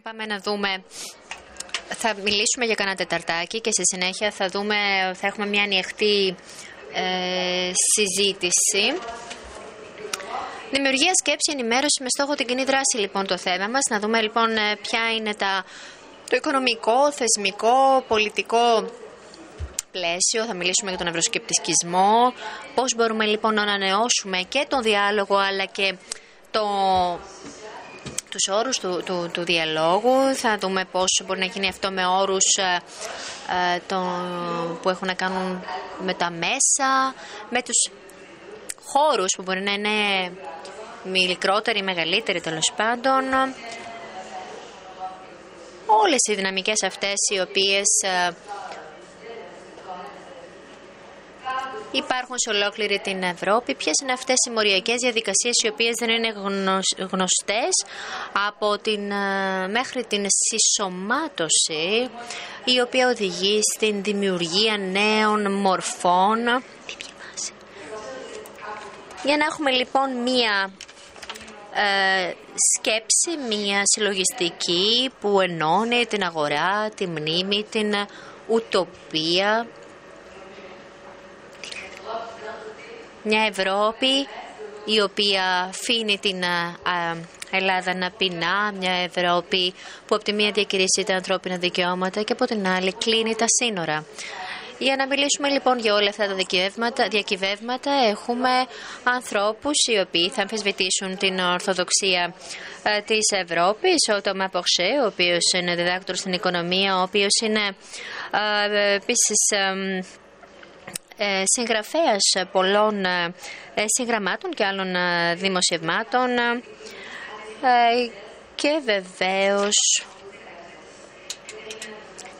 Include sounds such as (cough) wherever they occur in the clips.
Λοιπόν, πάμε να δούμε. Θα μιλήσουμε για κανένα τεταρτάκι και στη συνέχεια θα, δούμε, θα έχουμε μια ανοιχτή ε, συζήτηση. Δημιουργία σκέψη, ενημέρωση με στόχο την κοινή δράση λοιπόν το θέμα μας. Να δούμε λοιπόν ε, ποια είναι τα, το οικονομικό, θεσμικό, πολιτικό πλαίσιο. Θα μιλήσουμε για τον ευρωσκεπτικισμό. Πώς μπορούμε λοιπόν να ανανεώσουμε και τον διάλογο αλλά και το, τους όρους του, του, του διαλόγου. Θα δούμε πώς μπορεί να γίνει αυτό με όρους ε, ε, το, που έχουν να κάνουν με τα μέσα, με τους χώρους που μπορεί να είναι μικρότεροι ή μεγαλύτεροι τέλος πάντων. Όλες οι δυναμικές αυτές οι οποίες ε, υπάρχουν σε ολόκληρη την Ευρώπη. Ποιες είναι αυτές οι μοριακές διαδικασίες οι οποίες δεν είναι γνωστές; Από την, ε, μέχρι την συσσωμάτωση η οποία οδηγεί στην δημιουργία νέων μορφών. Για να έχουμε λοιπόν μία ε, σκέψη, μία συλλογιστική που ενώνει την αγορά, τη μνήμη, την ουτοπία Μια Ευρώπη η οποία αφήνει την Ελλάδα να πεινά, μια Ευρώπη που από τη μία διακηρύσει τα ανθρώπινα δικαιώματα και από την άλλη κλείνει τα σύνορα. Για να μιλήσουμε λοιπόν για όλα αυτά τα διακυβεύματα, έχουμε ανθρώπους οι οποίοι θα αμφισβητήσουν την ορθοδοξία ε, της Ευρώπης. Ο Τόμα Ποχσέ, ο οποίος είναι διδάκτορος στην οικονομία, ο οποίος είναι ε, επίσης ε, συγγραφέας πολλών ε, συγγραμμάτων και άλλων ε, δημοσιευμάτων και βεβαίως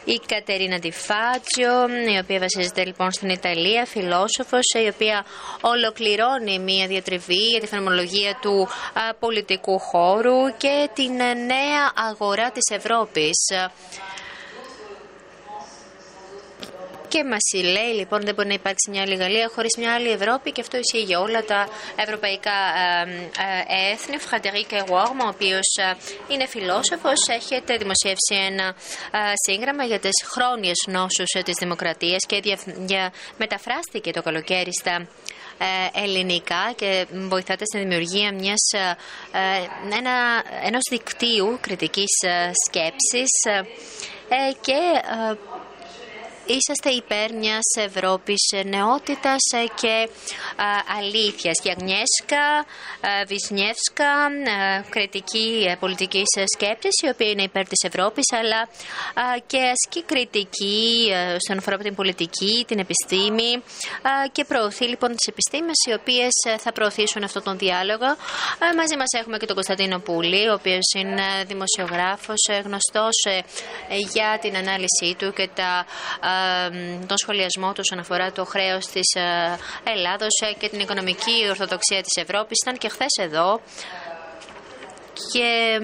η Κατερίνα Τιφάτζιο, η οποία βασίζεται λοιπόν στην Ιταλία, φιλόσοφος, η οποία ολοκληρώνει μια διατριβή για τη φαινομολογία του πολιτικού χώρου και την νέα αγορά της Ευρώπης. Και μας λέει λοιπόν δεν μπορεί να υπάρξει μια άλλη Γαλλία χωρίς μια άλλη Ευρώπη και αυτό ισχύει για όλα τα ευρωπαϊκά ε, έθνη. Φρεντερίκ Βορμς, ο οποίος είναι φιλόσοφος, έχετε δημοσιεύσει ένα σύγγραμμα για τις χρόνιες νόσους ε, της δημοκρατίας και μεταφράστηκε το καλοκαίρι στα ε, ελληνικά και βοηθάτε στη δημιουργία μιας, ένα, ενός δικτύου κριτικής σκέψης και είσαστε υπέρ μιας Ευρώπης νεότητας και αλήθειας. Και Αγνιέσκα, Βυσνιεύσκα, κριτική πολιτικής σκέπτης, η οποία είναι υπέρ της Ευρώπης, αλλά και ασκεί κριτική στον αφορά από την πολιτική, την επιστήμη και προωθεί λοιπόν τις επιστήμες οι οποίες θα προωθήσουν αυτόν τον διάλογο. Μαζί μας έχουμε και τον Κωνσταντίνο Πούλη, ο οποίος είναι δημοσιογράφος, γνωστός ε, για την ανάλυση του και τα τον σχολιασμό τους όσον αφορά το χρέος της ε, Ελλάδος ε, και την οικονομική ορθοδοξία της Ευρώπης. Ήταν και χθες εδώ και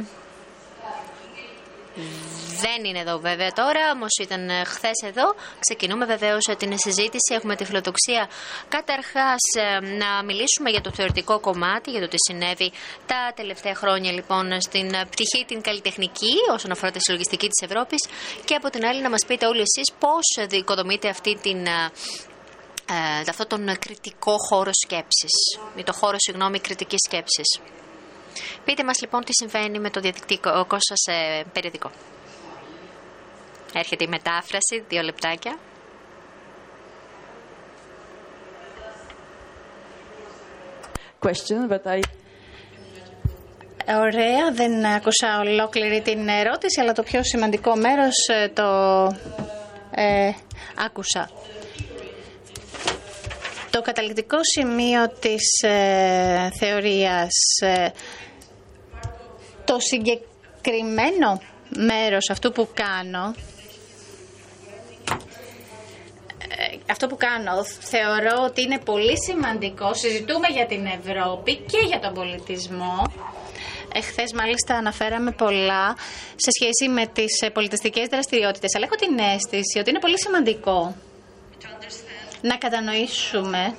δεν είναι εδώ βέβαια τώρα, όμως ήταν ε, χθες εδώ. Ξεκινούμε βεβαίως την συζήτηση. Έχουμε τη φιλοδοξία καταρχάς να μιλήσουμε για το θεωρητικό κομμάτι, για το τι συνέβη τα τελευταία χρόνια λοιπόν στην πτυχή την καλλιτεχνική όσον αφορά τη συλλογιστική της Ευρώπης και από την άλλη να μας πείτε όλοι εσείς πώς δικοδομείτε αυτή την ε, ε, αυτό τον κριτικό χώρο σκέψης, ή το χώρο, συγγνώμη, κριτικής σκέψης. Πείτε μας λοιπόν τι συμβαίνει με το διαδικτυακό σας ε, περιοδικό. Έρχεται η μετάφραση, δύο λεπτάκια. Question, but I... Ωραία, δεν άκουσα ολόκληρη την ερώτηση, αλλά το πιο σημαντικό μέρος ε, το ε, άκουσα. Το καταληκτικό σημείο της ε, θεωρίας, ε, το συγκεκριμένο μέρος αυτού που κάνω, ε, αυτό που κάνω θεωρώ ότι είναι πολύ σημαντικό. Συζητούμε για την Ευρώπη και για τον πολιτισμό. Εχθές μάλιστα αναφέραμε πολλά σε σχέση με τις πολιτιστικές δραστηριότητες. Αλλά έχω την αίσθηση ότι είναι πολύ σημαντικό να κατανοήσουμε.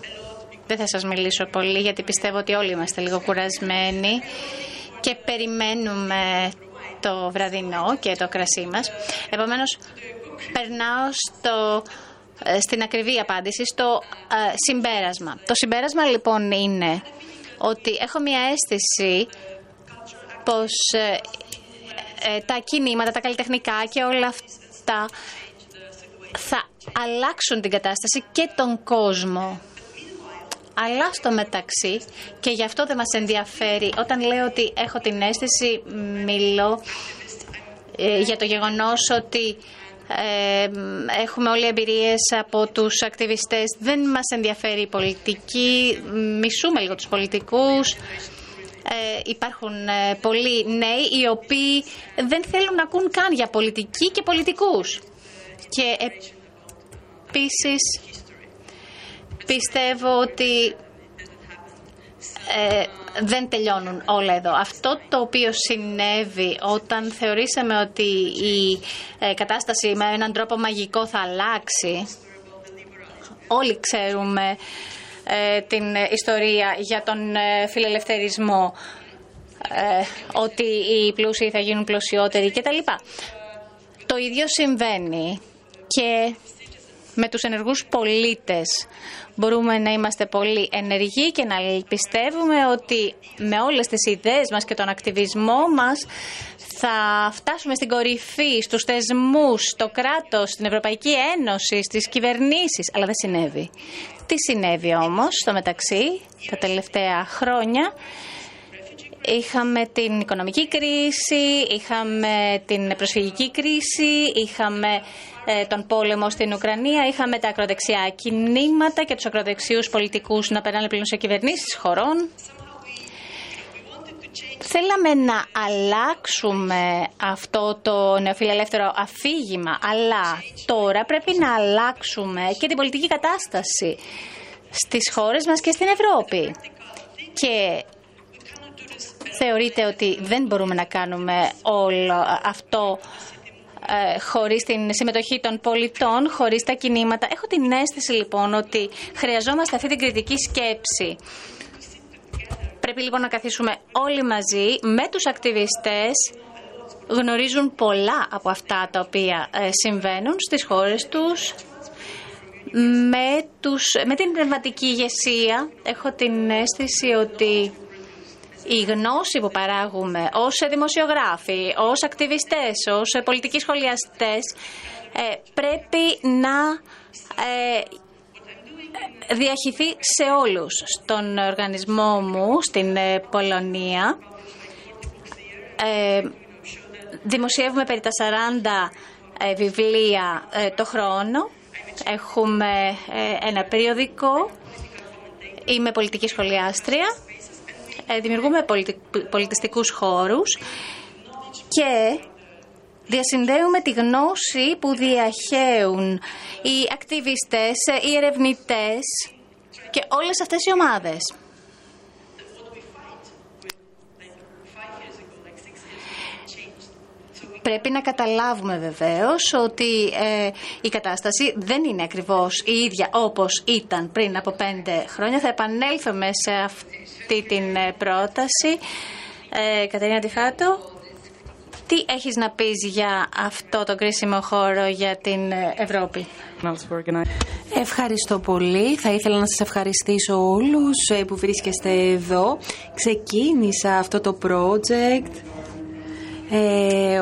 Δεν θα σας μιλήσω πολύ γιατί πιστεύω ότι όλοι είμαστε λίγο κουρασμένοι και περιμένουμε το βραδινό και το κρασί μας. Επομένως, περνάω στο, ε, στην ακριβή απάντηση, στο ε, συμπέρασμα. Το συμπέρασμα λοιπόν είναι ότι έχω μια αίσθηση πως ε, τα κινήματα, τα καλλιτεχνικά και όλα αυτά θα αλλάξουν την κατάσταση και τον κόσμο. Αλλά στο μεταξύ, και γι' αυτό δεν μας ενδιαφέρει, όταν λέω ότι έχω την αίσθηση, μιλώ ε, για το γεγονός ότι ε, έχουμε όλοι εμπειρίες από τους ακτιβιστές. Δεν μας ενδιαφέρει η πολιτική, μισούμε λίγο τους πολιτικούς. Ε, υπάρχουν ε, πολλοί νέοι οι οποίοι δεν θέλουν να ακούν καν για πολιτική και πολιτικούς. Και επίσης πιστεύω ότι ε, δεν τελειώνουν όλα εδώ. Αυτό το οποίο συνέβη όταν θεωρήσαμε ότι η ε, κατάσταση με έναν τρόπο μαγικό θα αλλάξει, όλοι ξέρουμε ε, την ιστορία για τον ε, φιλελευθερισμό, ότι οι πλούσιοι θα γίνουν πλουσιότεροι κτλ. Το ίδιο συμβαίνει και με τους ενεργούς πολίτες. Μπορούμε να είμαστε πολύ ενεργοί και να πιστεύουμε ότι με όλες τις ιδέες μας και τον ακτιβισμό μας θα φτάσουμε στην κορυφή, στους θεσμούς, στο κράτος, στην Ευρωπαϊκή Ένωση, στις κυβερνήσεις. Αλλά δεν συνέβη. Τι συνέβη όμως στο μεταξύ τα τελευταία χρόνια. Είχαμε την οικονομική κρίση, είχαμε την προσφυγική κρίση, είχαμε ε, τον πόλεμο στην Ουκρανία, είχαμε τα ακροδεξιά κινήματα και τους ακροδεξιούς πολιτικούς να περνάνε πλέον σε κυβερνήσεις χωρών. Θέλαμε να αλλάξουμε αυτό το νεοφιλελεύθερο αφήγημα, αλλά τώρα πρέπει να αλλάξουμε και την πολιτική κατάσταση στις χώρες μας και στην Ευρώπη. Και θεωρείτε ότι δεν μπορούμε να κάνουμε όλο αυτό ε, χωρίς την συμμετοχή των πολιτών, χωρίς τα κινήματα. Έχω την αίσθηση λοιπόν ότι χρειαζόμαστε αυτή την κριτική σκέψη. Πρέπει λοιπόν να καθίσουμε όλοι μαζί με τους ακτιβιστές γνωρίζουν πολλά από αυτά τα οποία ε, συμβαίνουν στις χώρες τους με, τους, με την πνευματική ηγεσία έχω την αίσθηση ότι η γνώση που παράγουμε ως δημοσιογράφοι, ως ακτιβιστές, ως πολιτικοί σχολιαστές ε, πρέπει να ε, διαχυθεί σε όλους. Στον οργανισμό μου, στην ε, Πολωνία, δημοσιεύουμε περί τα 40 βιβλία το χρόνο. Έχουμε ένα περιοδικό. Είμαι πολιτική σχολιάστρια ε, δημιουργούμε πολιτιστικούς χώρους και διασυνδέουμε τη γνώση που διαχέουν οι ακτιβιστές, οι ερευνητές και όλες αυτές οι ομάδες. Πρέπει να καταλάβουμε βεβαίως ότι ε, η κατάσταση δεν είναι ακριβώς η ίδια όπως ήταν πριν από πέντε χρόνια. Θα επανέλθουμε σε αυτή την ε, πρόταση. Ε, Κατερίνα Τιχάτο, τι έχεις να πεις για αυτό το κρίσιμο χώρο για την ε, Ευρώπη; Ευχαριστώ πολύ. Θα ήθελα να σας ευχαριστήσω όλους που βρίσκεστε εδώ. Ξεκίνησα αυτό το project ε,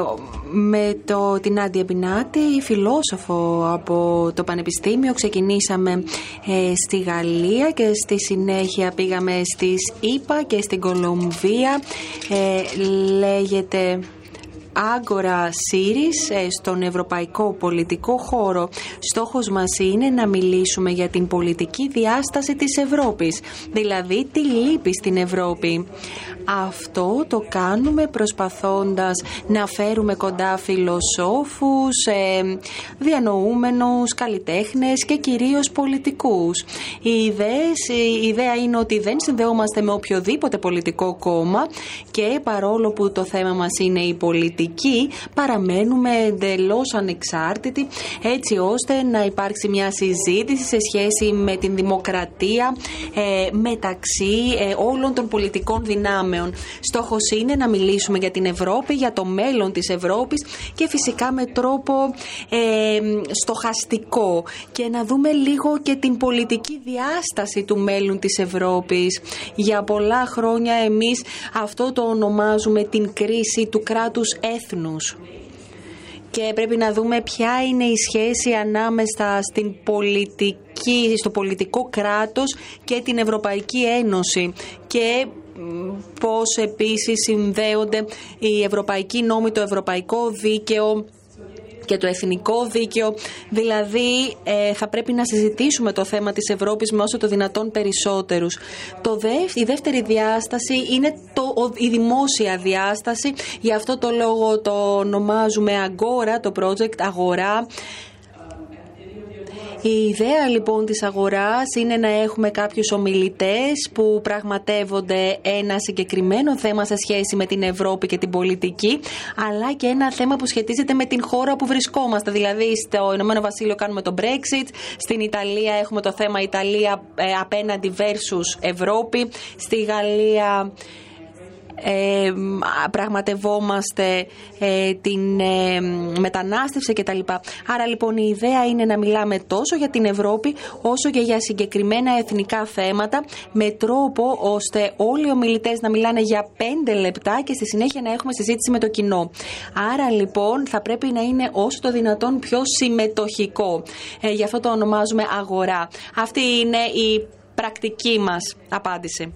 με το, την Άντια Μπινάτη, φιλόσοφο από το Πανεπιστήμιο. Ξεκινήσαμε ε, στη Γαλλία και στη συνέχεια πήγαμε στις ΙΠΑ και στην Κολομβία. Ε, λέγεται Άγκορα Σύρις ε, στον ευρωπαϊκό πολιτικό χώρο. Στόχος μας είναι να μιλήσουμε για την πολιτική διάσταση της Ευρώπης, δηλαδή τι λείπει στην Ευρώπη. Αυτό το κάνουμε προσπαθώντας να φέρουμε κοντά φιλοσόφους, ε, διανοούμενους, καλλιτέχνες και κυρίως πολιτικούς. Η, η ιδέα είναι ότι δεν συνδεόμαστε με οποιοδήποτε πολιτικό κόμμα και παρόλο που το θέμα μας είναι η πολιτική, πολιτική παραμένουμε εντελώς ανεξάρτητοι έτσι ώστε να υπάρξει μια συζήτηση σε σχέση με την δημοκρατία ε, μεταξύ ε, όλων των πολιτικών δυνάμεων. Στόχος είναι να μιλήσουμε για την Ευρώπη, για το μέλλον της Ευρώπης και φυσικά με τρόπο ε, στοχαστικό και να δούμε λίγο και την πολιτική διάσταση του μέλλον της Ευρώπης. Για πολλά χρόνια εμείς αυτό το ονομάζουμε την κρίση του κράτους έθνους. Και πρέπει να δούμε ποια είναι η σχέση ανάμεσα στην πολιτική, στο πολιτικό κράτος και την Ευρωπαϊκή Ένωση και πώς επίσης συνδέονται οι ευρωπαϊκοί νόμοι, το ευρωπαϊκό δίκαιο και το εθνικό δίκαιο. Δηλαδή ε, θα πρέπει να συζητήσουμε το θέμα της Ευρώπης με όσο το δυνατόν περισσότερους. Το η δεύτερη διάσταση είναι το, η δημόσια διάσταση. Γι' αυτό το λόγο το ονομάζουμε Αγόρα, το project Αγορά. Η ιδέα λοιπόν της αγοράς είναι να έχουμε κάποιους ομιλητές που πραγματεύονται ένα συγκεκριμένο θέμα σε σχέση με την Ευρώπη και την πολιτική, αλλά και ένα θέμα που σχετίζεται με την χώρα που βρισκόμαστε. Δηλαδή στο Ηνωμένο Βασίλειο κάνουμε το Brexit, στην Ιταλία έχουμε το θέμα Ιταλία ε, απέναντι versus Ευρώπη, στη Γαλλία ε, πραγματευόμαστε ε, την ε, μετανάστευση κτλ. Άρα λοιπόν η ιδέα είναι να μιλάμε τόσο για την Ευρώπη όσο και για συγκεκριμένα εθνικά θέματα με τρόπο ώστε όλοι οι ομιλητές να μιλάνε για πέντε λεπτά και στη συνέχεια να έχουμε συζήτηση με το κοινό. Άρα λοιπόν θα πρέπει να είναι όσο το δυνατόν πιο συμμετοχικό. Ε, γι' αυτό το ονομάζουμε αγορά. Αυτή είναι η πρακτική μας απάντηση.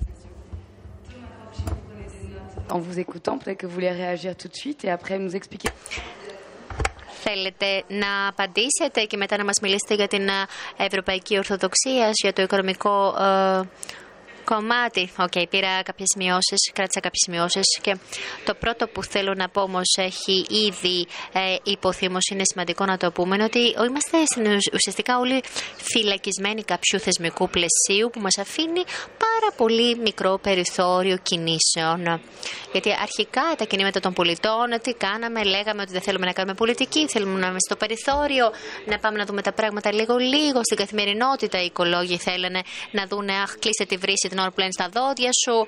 En vous écoutant. Peut-être que vous voulez réagir tout de suite et après nous expliquer. Θέλετε να απαντήσετε και μετά να μας μιλήσετε για την Ευρωπαϊκή Ορθοδοξία, για το οικονομικό ε, κομμάτι. Okay, πήρα κάποιες σημειώσεις, κράτησα κάποιες σημειώσεις και το πρώτο που θέλω να πω όμως έχει ήδη ε, ειπωθεί, όμως είναι σημαντικό να το πούμε, είναι ότι είμαστε ουσιαστικά όλοι φυλακισμένοι κάποιου θεσμικού πλαισίου που μας αφήνει πάρα πολύ μικρό περιθώριο κινήσεων. Γιατί αρχικά τα κινήματα των πολιτών, τι κάναμε, λέγαμε ότι δεν θέλουμε να κάνουμε πολιτική, θέλουμε να είμαστε στο περιθώριο, να πάμε να δούμε τα πράγματα λίγο-λίγο στην καθημερινότητα. Οι οικολόγοι θέλανε να δούνε, αχ, κλείσε τη βρύση την ώρα που λένε στα δόντια σου,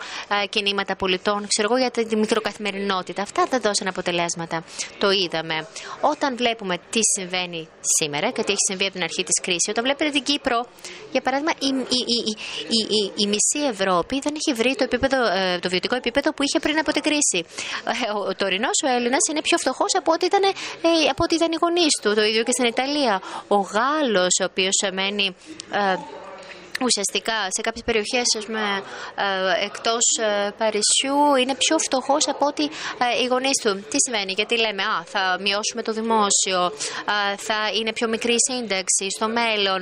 κινήματα πολιτών, ξέρω εγώ για τη μικροκαθημερινότητα. Αυτά δεν δώσαν αποτελέσματα. Το είδαμε. Όταν βλέπουμε τι συμβαίνει σήμερα και τι έχει συμβεί από την αρχή της κρίσης, όταν βλέπετε την Κύπρο, για παράδειγμα, η, η, η, η μισή Ευρώπη δεν έχει βρει το, επίπεδο, ε, το βιωτικό επίπεδο που είχε πριν από την κρίση. Ε, ο τωρινός ο Έλληνας είναι πιο φτωχός από ό,τι ήταν, ε, από ό,τι ήταν οι γονείς του. Το ίδιο και στην Ιταλία. Ο Γάλλος, ο οποίος μένει ουσιαστικά σε κάποιες περιοχές ας πούμε, ε, εκτός ε, Παρισιού είναι πιο φτωχός από ότι ε, οι γονείς του. Τι σημαίνει, γιατί λέμε α, θα μειώσουμε το δημόσιο, θα είναι πιο μικρή η σύνταξη στο μέλλον,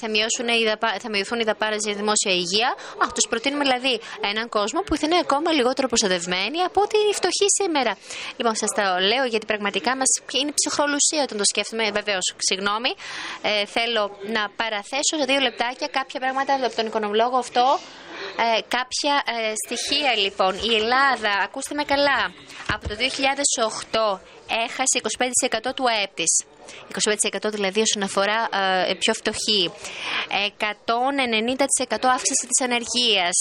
θα, μειώσουν οι θα μειωθούν οι δαπάνες για δημόσια υγεία. Α, τους προτείνουμε δηλαδή έναν κόσμο που θα είναι ακόμα λιγότερο προστατευμένοι από ότι οι φτωχοί σήμερα. Λοιπόν, σας το λέω γιατί πραγματικά μας είναι ψυχρολουσία όταν το σκέφτομαι. Βεβαίως, συγγνώμη, θέλω να παραθέσω σε δύο λεπτάκια κάποια πράγματα από τον οικονομολόγο αυτό. Ε, κάποια ε, στοιχεία λοιπόν. Η Ελλάδα, ακούστε με καλά, από το 2008 έχασε 25% του ΑΕΠ της. 25% δηλαδή όσον αφορά ε, πιο φτωχή. 190% αύξηση της ανεργίας.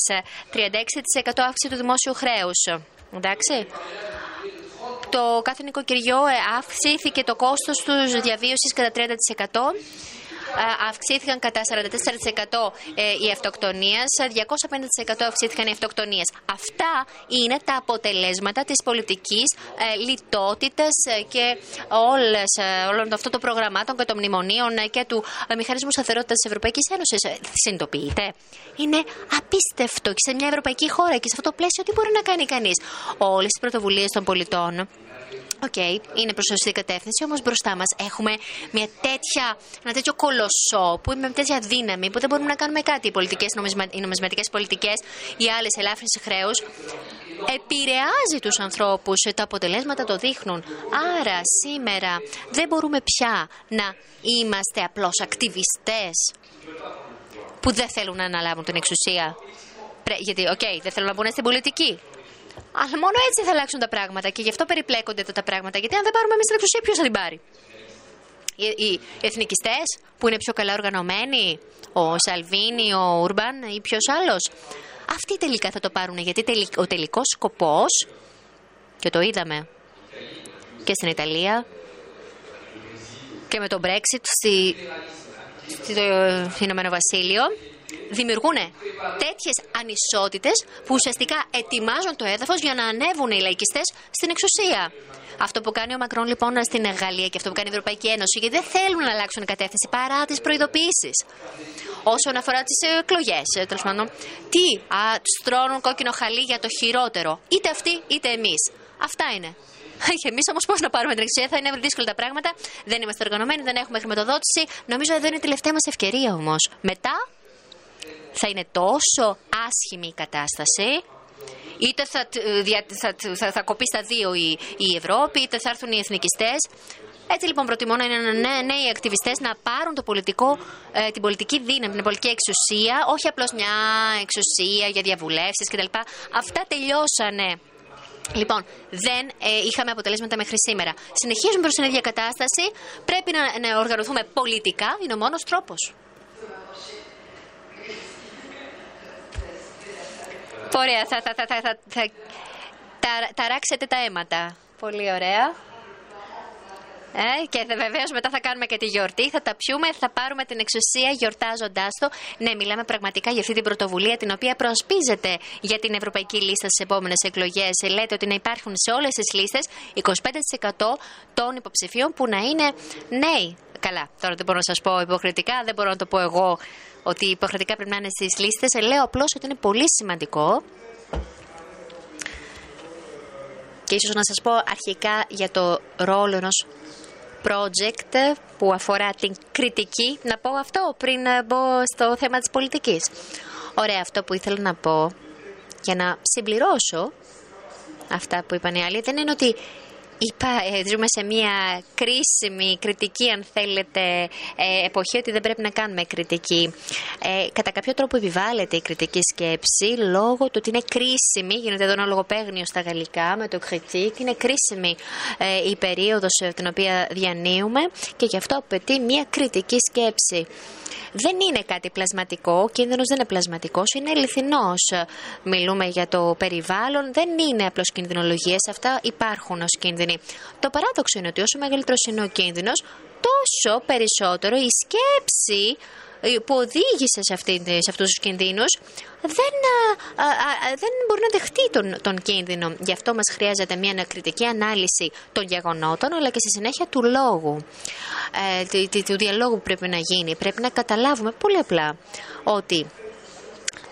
36% αύξηση του δημόσιου χρέους. Εντάξει. Το κάθε νοικοκυριό ε, αυξήθηκε το κόστος τους διαβίωσης κατά 30%. Ε, αυξήθηκαν κατά 44% ε, οι αυτοκτονίες, 250% αυξήθηκαν οι αυτοκτονίες. Αυτά είναι τα αποτελέσματα της πολιτικής ε, λιτότητας και όλες, όλων αυτών των προγραμμάτων και των μνημονίων και του μηχανισμού σταθερότητας της Ευρωπαϊκής Ένωσης. Συνειδητοποιείτε. Είναι απίστευτο και σε μια ευρωπαϊκή χώρα και σε αυτό το πλαίσιο τι μπορεί να κάνει κανείς. Όλες τις πρωτοβουλίες των πολιτών okay, είναι προς σωστή κατεύθυνση, όμως μπροστά μας έχουμε μια τέτοια, ένα τέτοιο κολοσσό που είναι με τέτοια δύναμη που δεν μπορούμε να κάνουμε κάτι. Οι, πολιτικές, οι νομισματικές πολιτικές, οι άλλες ελάφρυνση χρέους επηρεάζει τους ανθρώπους, τα αποτελέσματα το δείχνουν. Άρα σήμερα δεν μπορούμε πια να είμαστε απλώς ακτιβιστές που δεν θέλουν να αναλάβουν την εξουσία. Γιατί, okay, δεν θέλουν να μπουν στην πολιτική. Αλλά μόνο έτσι θα αλλάξουν τα πράγματα και γι' αυτό περιπλέκονται τα πράγματα. Γιατί αν δεν πάρουμε εμείς την εξουσία, ποιος θα την πάρει; Οι, οι εθνικιστές που είναι πιο καλά οργανωμένοι, ο Σαλβίνη, ο Ούρμπαν ή ποιος άλλος. Αυτοί τελικά θα το πάρουν γιατί ο τελικός σκοπός, και το είδαμε και στην Ιταλία και με το Brexit στη, στο Ηνωμένο Βασίλειο, δημιουργούν τέτοιες ανισότητες που ουσιαστικά ετοιμάζουν το έδαφος για να ανέβουν οι λαϊκιστές στην εξουσία. Αυτό που κάνει ο Μακρόν λοιπόν στην Γαλλία και αυτό που κάνει η Ευρωπαϊκή Ένωση, γιατί δεν θέλουν να αλλάξουν κατεύθυνση παρά τις προειδοποιήσει. Όσον αφορά τις εκλογές, ε, τέλος πάντων, τι, α, στρώνουν κόκκινο χαλί για το χειρότερο. Είτε αυτοί είτε εμείς. Αυτά είναι. (laughs) Και εμείς όμως πώς να πάρουμε την εξουσία, θα είναι δύσκολα τα πράγματα. Δεν είμαστε οργανωμένοι, δεν έχουμε χρηματοδότηση. Νομίζω εδώ είναι η τελευταία μας ευκαιρία όμως. Μετά θα είναι τόσο άσχημη η κατάσταση είτε θα, θα, θα, θα κοπεί στα δύο η, η Ευρώπη, είτε θα έρθουν οι εθνικιστές. Έτσι λοιπόν προτιμώ να είναι νέοι, νέοι ακτιβιστές να πάρουν το πολιτικό, ε, την πολιτική δύναμη, την πολιτική εξουσία, όχι απλώς μια εξουσία για διαβουλεύσεις κτλ. Αυτά τελειώσανε. Λοιπόν, δεν ε, είχαμε αποτελέσματα μέχρι σήμερα. Συνεχίζουμε προς την ίδια κατάσταση. Πρέπει να, να οργανωθούμε πολιτικά. Είναι ο μόνος τρόπος. Ωραία, θα, θα, θα, θα, θα, θα ταράξετε τα αίματα. Πολύ ωραία. Ε, και βεβαίως μετά θα κάνουμε και τη γιορτή, θα τα πιούμε, θα πάρουμε την εξουσία γιορτάζοντάς το. Ναι, μιλάμε πραγματικά για αυτή την πρωτοβουλία την οποία προσπίζεται για την ευρωπαϊκή λίστα στις επόμενες εκλογές. Λέτε ότι να υπάρχουν σε όλες τις λίστες 25% των υποψηφίων που να είναι νέοι. Καλά, τώρα δεν μπορώ να σας πω υποχρεωτικά, δεν μπορώ να το πω εγώ ότι υποχρεωτικά πρέπει να είναι στις λίστες. Λέω απλώς ότι είναι πολύ σημαντικό. Και ίσως να σας πω αρχικά για το ρόλο ενός project που αφορά την κριτική. Να πω αυτό πριν μπω στο θέμα της πολιτικής. Ωραία, αυτό που ήθελα να πω για να συμπληρώσω αυτά που είπαν οι άλλοι δεν είναι ότι Είπα, ε, ζούμε σε μια κρίσιμη κριτική, αν θέλετε, ε, εποχή ότι δεν πρέπει να κάνουμε κριτική. Ε, κατά κάποιο τρόπο επιβάλλεται η κριτική σκέψη λόγω του ότι είναι κρίσιμη, γίνεται εδώ ένα λογοπαίγνιο στα γαλλικά με το critique, είναι κρίσιμη η περίοδος την οποία διανύουμε και γι' αυτό απαιτεί μια κριτική σκέψη δεν είναι κάτι πλασματικό. Ο κίνδυνος δεν είναι πλασματικός, είναι αληθινός. Μιλούμε για το περιβάλλον, δεν είναι απλώς κινδυνολογίες. Αυτά υπάρχουν ως κίνδυνοι. Το παράδοξο είναι ότι όσο μεγαλύτερος είναι ο κίνδυνος, τόσο περισσότερο η σκέψη ε, που οδήγησε σε, αυτή, σε αυτούς τους κινδύνους δεν, α, α, δεν μπορεί να δεχτεί τον, τον κίνδυνο. Γι' αυτό μας χρειάζεται μια ανακριτική ανάλυση των γεγονότων αλλά και στη συνέχεια του λόγου, ε, του, του διαλόγου που πρέπει να γίνει. Πρέπει να καταλάβουμε πολύ απλά ότι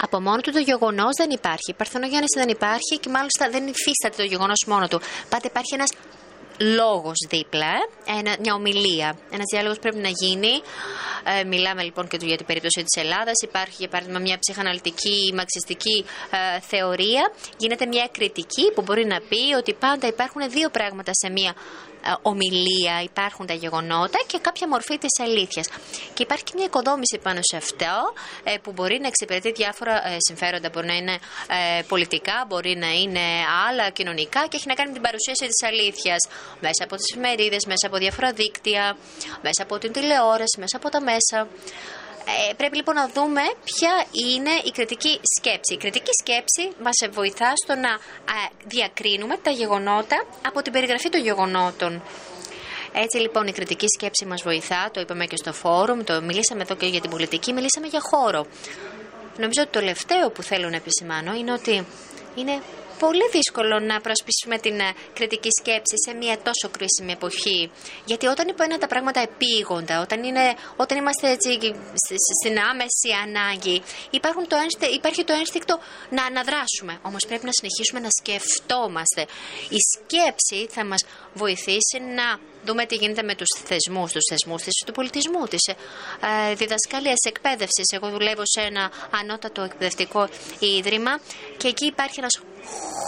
από μόνο του το γεγονός δεν υπάρχει. Η παρθενογέννηση δεν υπάρχει και μάλιστα δεν υφίσταται το γεγονός μόνο του. Πάντα υπάρχει ένας λόγος δίπλα, ένα, μια ομιλία. Ένας διάλογος πρέπει να γίνει. Ε, μιλάμε λοιπόν και για την περίπτωση της Ελλάδας. Υπάρχει για παράδειγμα μια ψυχαναλυτική, μαξιστική ε, θεωρία. Γίνεται μια κριτική που μπορεί να πει ότι πάντα υπάρχουν δύο πράγματα σε μια ε, ομιλία, υπάρχουν τα γεγονότα και κάποια μορφή της αλήθειας. Και υπάρχει και μια οικοδόμηση πάνω σε αυτό ε, που μπορεί να εξυπηρετεί διάφορα ε, συμφέροντα. Μπορεί να είναι πολιτικά, μπορεί να είναι άλλα κοινωνικά και έχει να κάνει με την παρουσίαση της αλήθειας μέσα από τις εφημερίδες, μέσα από διάφορα δίκτυα, μέσα από την τηλεόραση, μέσα από τα μέσα. Ε, πρέπει λοιπόν να δούμε ποια είναι η κριτική σκέψη. Η κριτική σκέψη μας βοηθά στο να διακρίνουμε τα γεγονότα από την περιγραφή των γεγονότων. Έτσι λοιπόν η κριτική σκέψη μας βοηθά, το είπαμε και στο φόρουμ, το μιλήσαμε εδώ και για την πολιτική, μιλήσαμε για χώρο. Νομίζω ότι το τελευταίο που θέλω να επισημάνω είναι ότι είναι πολύ δύσκολο να προσπίσουμε την ε, κριτική σκέψη σε μια τόσο κρίσιμη εποχή. Γιατί όταν είναι τα πράγματα επίγοντα, όταν, είναι, όταν είμαστε έτσι στην άμεση ανάγκη, υπάρχουν το υπάρχει το ένστικτο να αναδράσουμε. Όμως πρέπει να συνεχίσουμε να σκεφτόμαστε. Η σκέψη θα μας βοηθήσει να δούμε τι γίνεται με τους θεσμούς, τους θεσμούς της, του πολιτισμού, της ε, διδασκαλίας εκπαίδευσης. Εγώ δουλεύω σε ένα ανώτατο εκπαιδευτικό ίδρυμα και εκεί υπάρχει ένας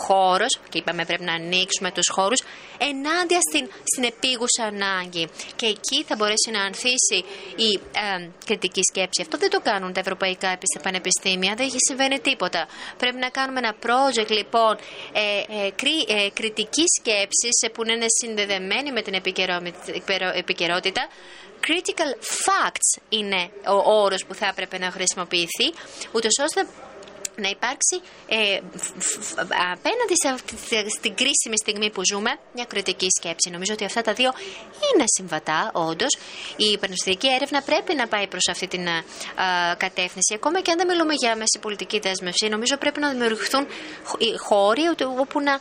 χώρος, και είπαμε πρέπει να ανοίξουμε τους χώρους, ενάντια στην, στην επίγουσα ανάγκη. Και εκεί θα μπορέσει να ανθίσει η ε, κριτική σκέψη. Αυτό δεν το κάνουν τα ευρωπαϊκά πανεπιστήμια, δεν συμβαίνει τίποτα. Πρέπει να κάνουμε ένα project λοιπόν ε, ε, κρι, ε, κριτική σκέψης που να είναι συνδεδεμένη με την επικαιρότητα critical facts είναι ο όρος που θα έπρεπε να χρησιμοποιηθεί, ούτως ώστε να υπάρξει ε, απέναντι στην κρίσιμη στιγμή που ζούμε μια κριτική σκέψη. Νομίζω ότι αυτά τα δύο είναι συμβατά, όντως. Η πανεπιστημιακή έρευνα πρέπει να πάει προς αυτή την α, κατεύθυνση. Ακόμα και αν δεν μιλούμε για μέση πολιτική δέσμευση, νομίζω πρέπει να δημιουργηθούν χώροι όπου να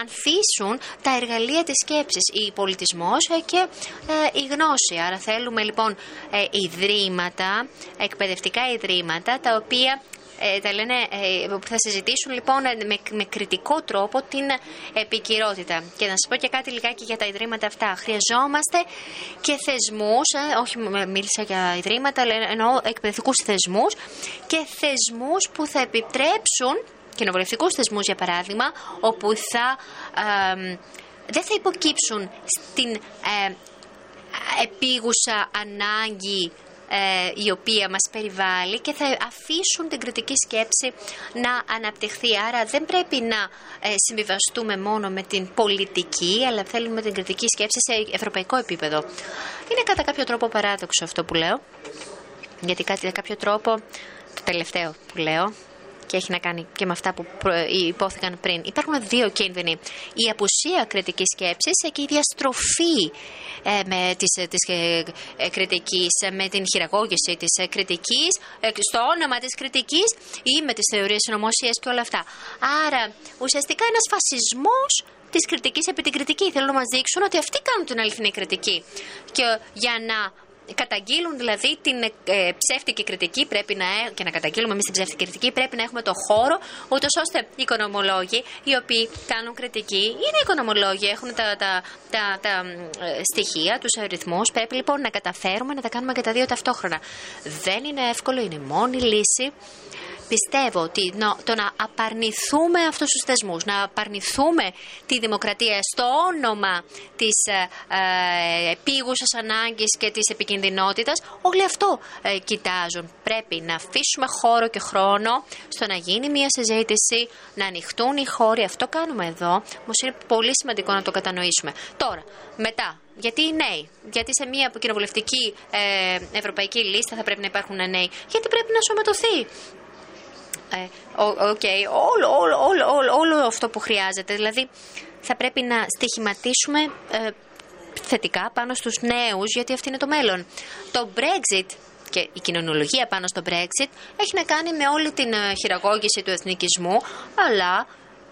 ανθίσουν τα εργαλεία της σκέψης. Η πολιτισμός ε, και ε, η γνώση. Άρα θέλουμε λοιπόν ε, ιδρύματα, εκπαιδευτικά ιδρύματα, τα οποία ε, τα λένε, ε, που θα συζητήσουν λοιπόν με, με κριτικό τρόπο την επικυρότητα. Και να σας πω και κάτι λιγάκι για τα ιδρύματα αυτά. Χρειαζόμαστε και θεσμούς, ε, όχι μίλησα για ιδρύματα, αλλά εννοώ εκπαιδευτικούς θεσμούς και θεσμούς που θα επιτρέψουν, κοινοβουλευτικούς θεσμούς για παράδειγμα, όπου θα. δεν θα υποκύψουν στην ε, επίγουσα ανάγκη ε, η οποία μας περιβάλλει και θα αφήσουν την κριτική σκέψη να αναπτυχθεί. Άρα δεν πρέπει να ε, συμβιβαστούμε μόνο με την πολιτική, αλλά θέλουμε την κριτική σκέψη σε ευρωπαϊκό επίπεδο. Είναι κατά κάποιο τρόπο παράδοξο αυτό που λέω, γιατί κατά κάποιο τρόπο, το τελευταίο που λέω, και έχει να κάνει και με αυτά που υπόθηκαν πριν. Υπάρχουν δύο κίνδυνοι. Η απουσία κριτικής σκέψης και η διαστροφή ε, με της, της ε, ε, κριτικής, με την χειραγώγηση της κριτικής, στο όνομα της κριτικής ή με τις θεωρίες συνωμοσίας και όλα αυτά. Άρα ουσιαστικά ένας φασισμός της κριτικής επί την κριτική. Θέλουν να μας δείξουν ότι αυτοί κάνουν την αληθινή κριτική. Και για να καταγγείλουν δηλαδή την ε, ψεύτικη κριτική πρέπει να, ε, και να καταγγείλουμε εμείς την ψεύτικη κριτική πρέπει να έχουμε το χώρο ούτως ώστε οι οικονομολόγοι οι οποίοι κάνουν κριτική είναι οικονομολόγοι, έχουν τα, τα, τα, τα ε, στοιχεία, τους αριθμούς. Πρέπει λοιπόν να καταφέρουμε να τα κάνουμε και τα δύο ταυτόχρονα. Δεν είναι εύκολο, είναι η μόνη λύση πιστεύω ότι το να απαρνηθούμε αυτούς τους θεσμούς, να απαρνηθούμε τη δημοκρατία στο όνομα της ε, ε, επίγουσας ανάγκης και της επικινδυνότητας, όλοι αυτό ε, κοιτάζουν. Πρέπει να αφήσουμε χώρο και χρόνο στο να γίνει μια συζήτηση, να ανοιχτούν οι χώροι. Αυτό κάνουμε εδώ, όμως είναι πολύ σημαντικό να το κατανοήσουμε. Τώρα, μετά, γιατί οι νέοι, γιατί σε μια κοινοβουλευτική ε, ευρωπαϊκή λίστα θα πρέπει να υπάρχουν νέοι, γιατί πρέπει να σωματωθεί ε, okay, όλο, όλο, όλο, όλο, όλο αυτό που χρειάζεται. Δηλαδή θα πρέπει να στοιχηματίσουμε ε, θετικά πάνω στους νέους γιατί αυτό είναι το μέλλον. Το Brexit και η κοινωνιολογία πάνω στο Brexit έχει να κάνει με όλη την ε, χειραγώγηση του εθνικισμού αλλά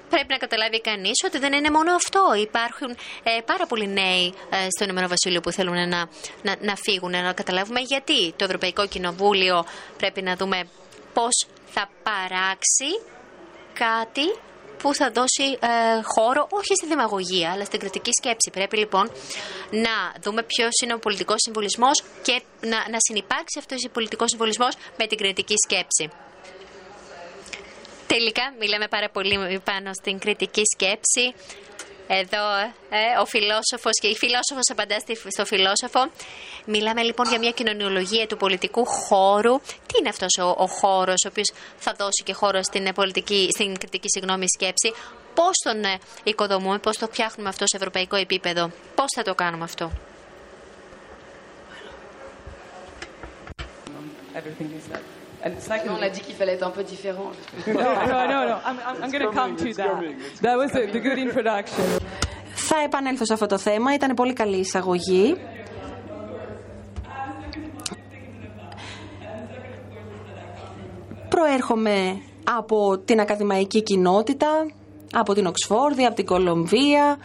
πρέπει να καταλάβει κανείς ότι δεν είναι μόνο αυτό. Υπάρχουν ε, πάρα πολλοί νέοι ε, στο Ηνωμένο Βασίλειο που θέλουν να, να, να φύγουν. Να καταλάβουμε γιατί το Ευρωπαϊκό Κοινοβούλιο πρέπει να δούμε πώς θα παράξει κάτι που θα δώσει ε, χώρο όχι στη δημαγωγία αλλά στην κριτική σκέψη. Πρέπει λοιπόν να δούμε ποιος είναι ο πολιτικός συμβολισμός και να, να συνεπάρξει αυτός ο πολιτικός συμβολισμός με την κριτική σκέψη. Τελικά, μιλάμε πάρα πολύ πάνω στην κριτική σκέψη. Εδώ ε, ο φιλόσοφος και η φιλόσοφος απαντά στο φιλόσοφο. Μιλάμε λοιπόν για μια κοινωνιολογία του πολιτικού χώρου. Τι είναι αυτός ο, ο χώρος ο οποίος θα δώσει και χώρο στην, πολιτική, στην κριτική συγγνώμη σκέψη; Πώς τον ε, οικοδομούμε, πώς το φτιάχνουμε αυτό σε ευρωπαϊκό επίπεδο; Πώς θα το κάνουμε αυτό; And secondly, on a dit qu'il fallait être un peu différent. no, (laughs) no, no, no. I'm, I'm, I'm going to come to that. That was the, the good introduction. Θα επανέλθω σε αυτό το θέμα. Ήταν πολύ καλή εισαγωγή. Προέρχομαι από την ακαδημαϊκή κοινότητα, από την Οξφόρδη, από την Κολομβία,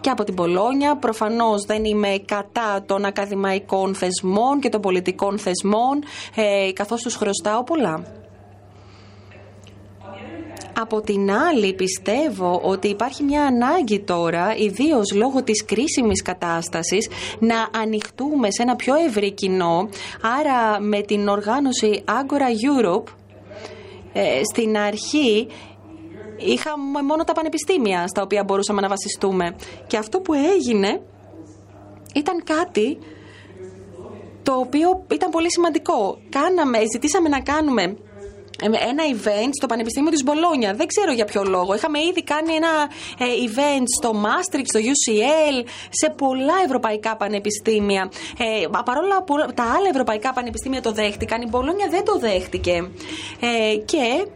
και από την Πολόνια. Προφανώς δεν είμαι κατά των ακαδημαϊκών θεσμών και των πολιτικών θεσμών, ε, καθώς τους χρωστάω πολλά. Από την άλλη πιστεύω ότι υπάρχει μια ανάγκη τώρα, ιδίως λόγω της κρίσιμης κατάστασης, να ανοιχτούμε σε ένα πιο ευρύ κοινό, άρα με την οργάνωση Agora Europe, ε, στην αρχή είχαμε μόνο τα πανεπιστήμια στα οποία μπορούσαμε να βασιστούμε. Και αυτό που έγινε ήταν κάτι το οποίο ήταν πολύ σημαντικό. Κάναμε, ζητήσαμε να κάνουμε ένα event στο Πανεπιστήμιο της Μπολόνια. Δεν ξέρω για ποιο λόγο. Είχαμε ήδη κάνει ένα ε, event στο Maastricht, στο UCL, σε πολλά ευρωπαϊκά πανεπιστήμια. Ε, παρόλα που τα άλλα ευρωπαϊκά πανεπιστήμια το δέχτηκαν, η Μπολόνια δεν το δέχτηκε. Ε, και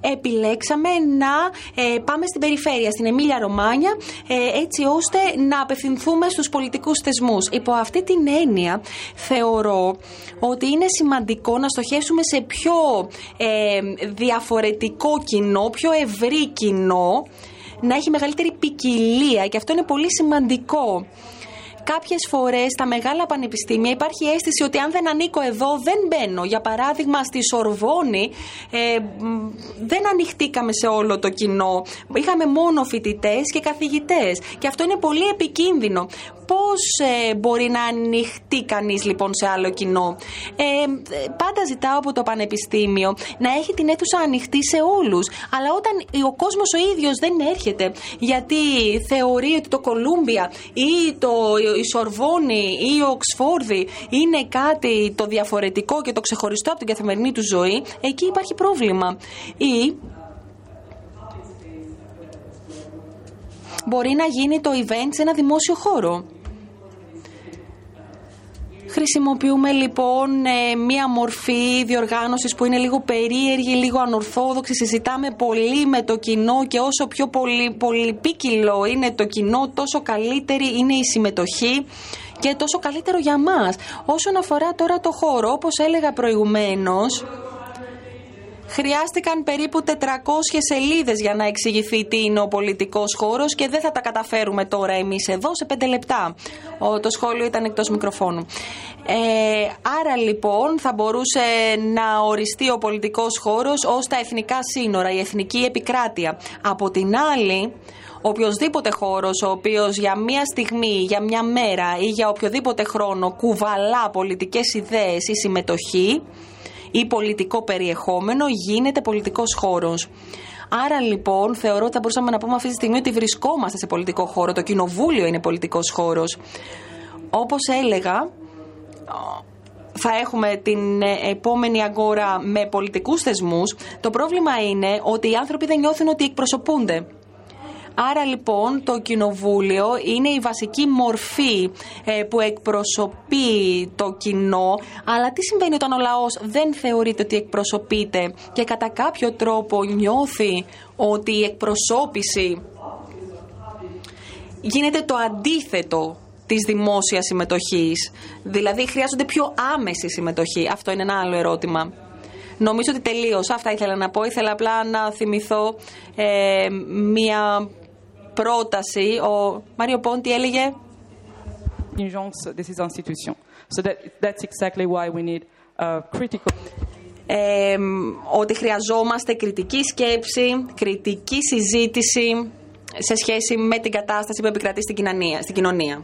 επιλέξαμε να ε, πάμε στην περιφέρεια, στην Εμίλια Ρωμάνια, ε, έτσι ώστε να απευθυνθούμε στους πολιτικούς θεσμούς. Υπό αυτή την έννοια θεωρώ ότι είναι σημαντικό να στοχεύσουμε σε πιο ε, διαφορετικό κοινό, πιο ευρύ κοινό, να έχει μεγαλύτερη ποικιλία και αυτό είναι πολύ σημαντικό. Κάποιες φορές στα μεγάλα πανεπιστήμια υπάρχει αίσθηση ότι αν δεν ανήκω εδώ δεν μπαίνω. Για παράδειγμα, στη Σορβόνη ε, δεν ανοιχτήκαμε σε όλο το κοινό. Είχαμε μόνο φοιτητές και καθηγητές. Και αυτό είναι πολύ επικίνδυνο. Πώς ε, μπορεί να ανοιχτεί κανείς λοιπόν σε άλλο κοινό. Ε, πάντα ζητάω από το Πανεπιστήμιο να έχει την αίθουσα ανοιχτή σε όλους. Αλλά όταν ο κόσμος ο ίδιος δεν έρχεται γιατί θεωρεί ότι το Κολούμπια ή το, η Σορβόνη ή ο Οξφόρδη είναι κάτι το διαφορετικό και το ξεχωριστό από την καθημερινή του ζωή, εκεί υπάρχει πρόβλημα. Ή μπορεί να γίνει το event σε ένα δημόσιο χώρο. Χρησιμοποιούμε λοιπόν ε, μία μορφή διοργάνωσης που είναι λίγο περίεργη, λίγο ανορθόδοξη. Συζητάμε πολύ με το κοινό και όσο πιο πολύ, πολυπίκυλο είναι το κοινό, τόσο καλύτερη είναι η συμμετοχή και τόσο καλύτερο για μας. Όσον αφορά τώρα το χώρο, όπως έλεγα προηγουμένως, Χρειάστηκαν περίπου 400 σελίδες για να εξηγηθεί τι είναι ο πολιτικός χώρος και δεν θα τα καταφέρουμε τώρα εμείς εδώ σε 5 λεπτά. το σχόλιο ήταν εκτός μικροφώνου. Ε, άρα λοιπόν θα μπορούσε να οριστεί ο πολιτικός χώρος ως τα εθνικά σύνορα, η εθνική επικράτεια. Από την άλλη, οποιοδήποτε χώρος ο οποίος για μία στιγμή, για μια μέρα ή για οποιοδήποτε χρόνο κουβαλά πολιτικές ιδέες ή συμμετοχή, ή πολιτικό περιεχόμενο γίνεται πολιτικός χώρος. Άρα λοιπόν θεωρώ ότι θα μπορούσαμε να πούμε αυτή τη στιγμή ότι βρισκόμαστε σε πολιτικό χώρο. Το κοινοβούλιο είναι πολιτικός χώρος. Όπως έλεγα, θα έχουμε την επόμενη αγκόρα με πολιτικούς θεσμούς. Το πρόβλημα είναι ότι οι άνθρωποι δεν νιώθουν ότι εκπροσωπούνται. Άρα λοιπόν το κοινοβούλιο είναι η βασική μορφή ε, που εκπροσωπεί το κοινό. Αλλά τι συμβαίνει όταν ο λαός δεν θεωρείται ότι εκπροσωπείται και κατά κάποιο τρόπο νιώθει ότι η εκπροσώπηση γίνεται το αντίθετο της δημόσιας συμμετοχής. Δηλαδή χρειάζονται πιο άμεση συμμετοχή. Αυτό είναι ένα άλλο ερώτημα. Νομίζω ότι τελείωσα. Αυτά ήθελα να πω. Ήθελα απλά να θυμηθώ ε, μία πρόταση, ο Μάριο Πόντι έλεγε So that, that's exactly why we need a critical... Ε, ότι χρειαζόμαστε κριτική σκέψη, κριτική συζήτηση σε σχέση με την κατάσταση που επικρατεί στην κοινωνία. Στην κοινωνία.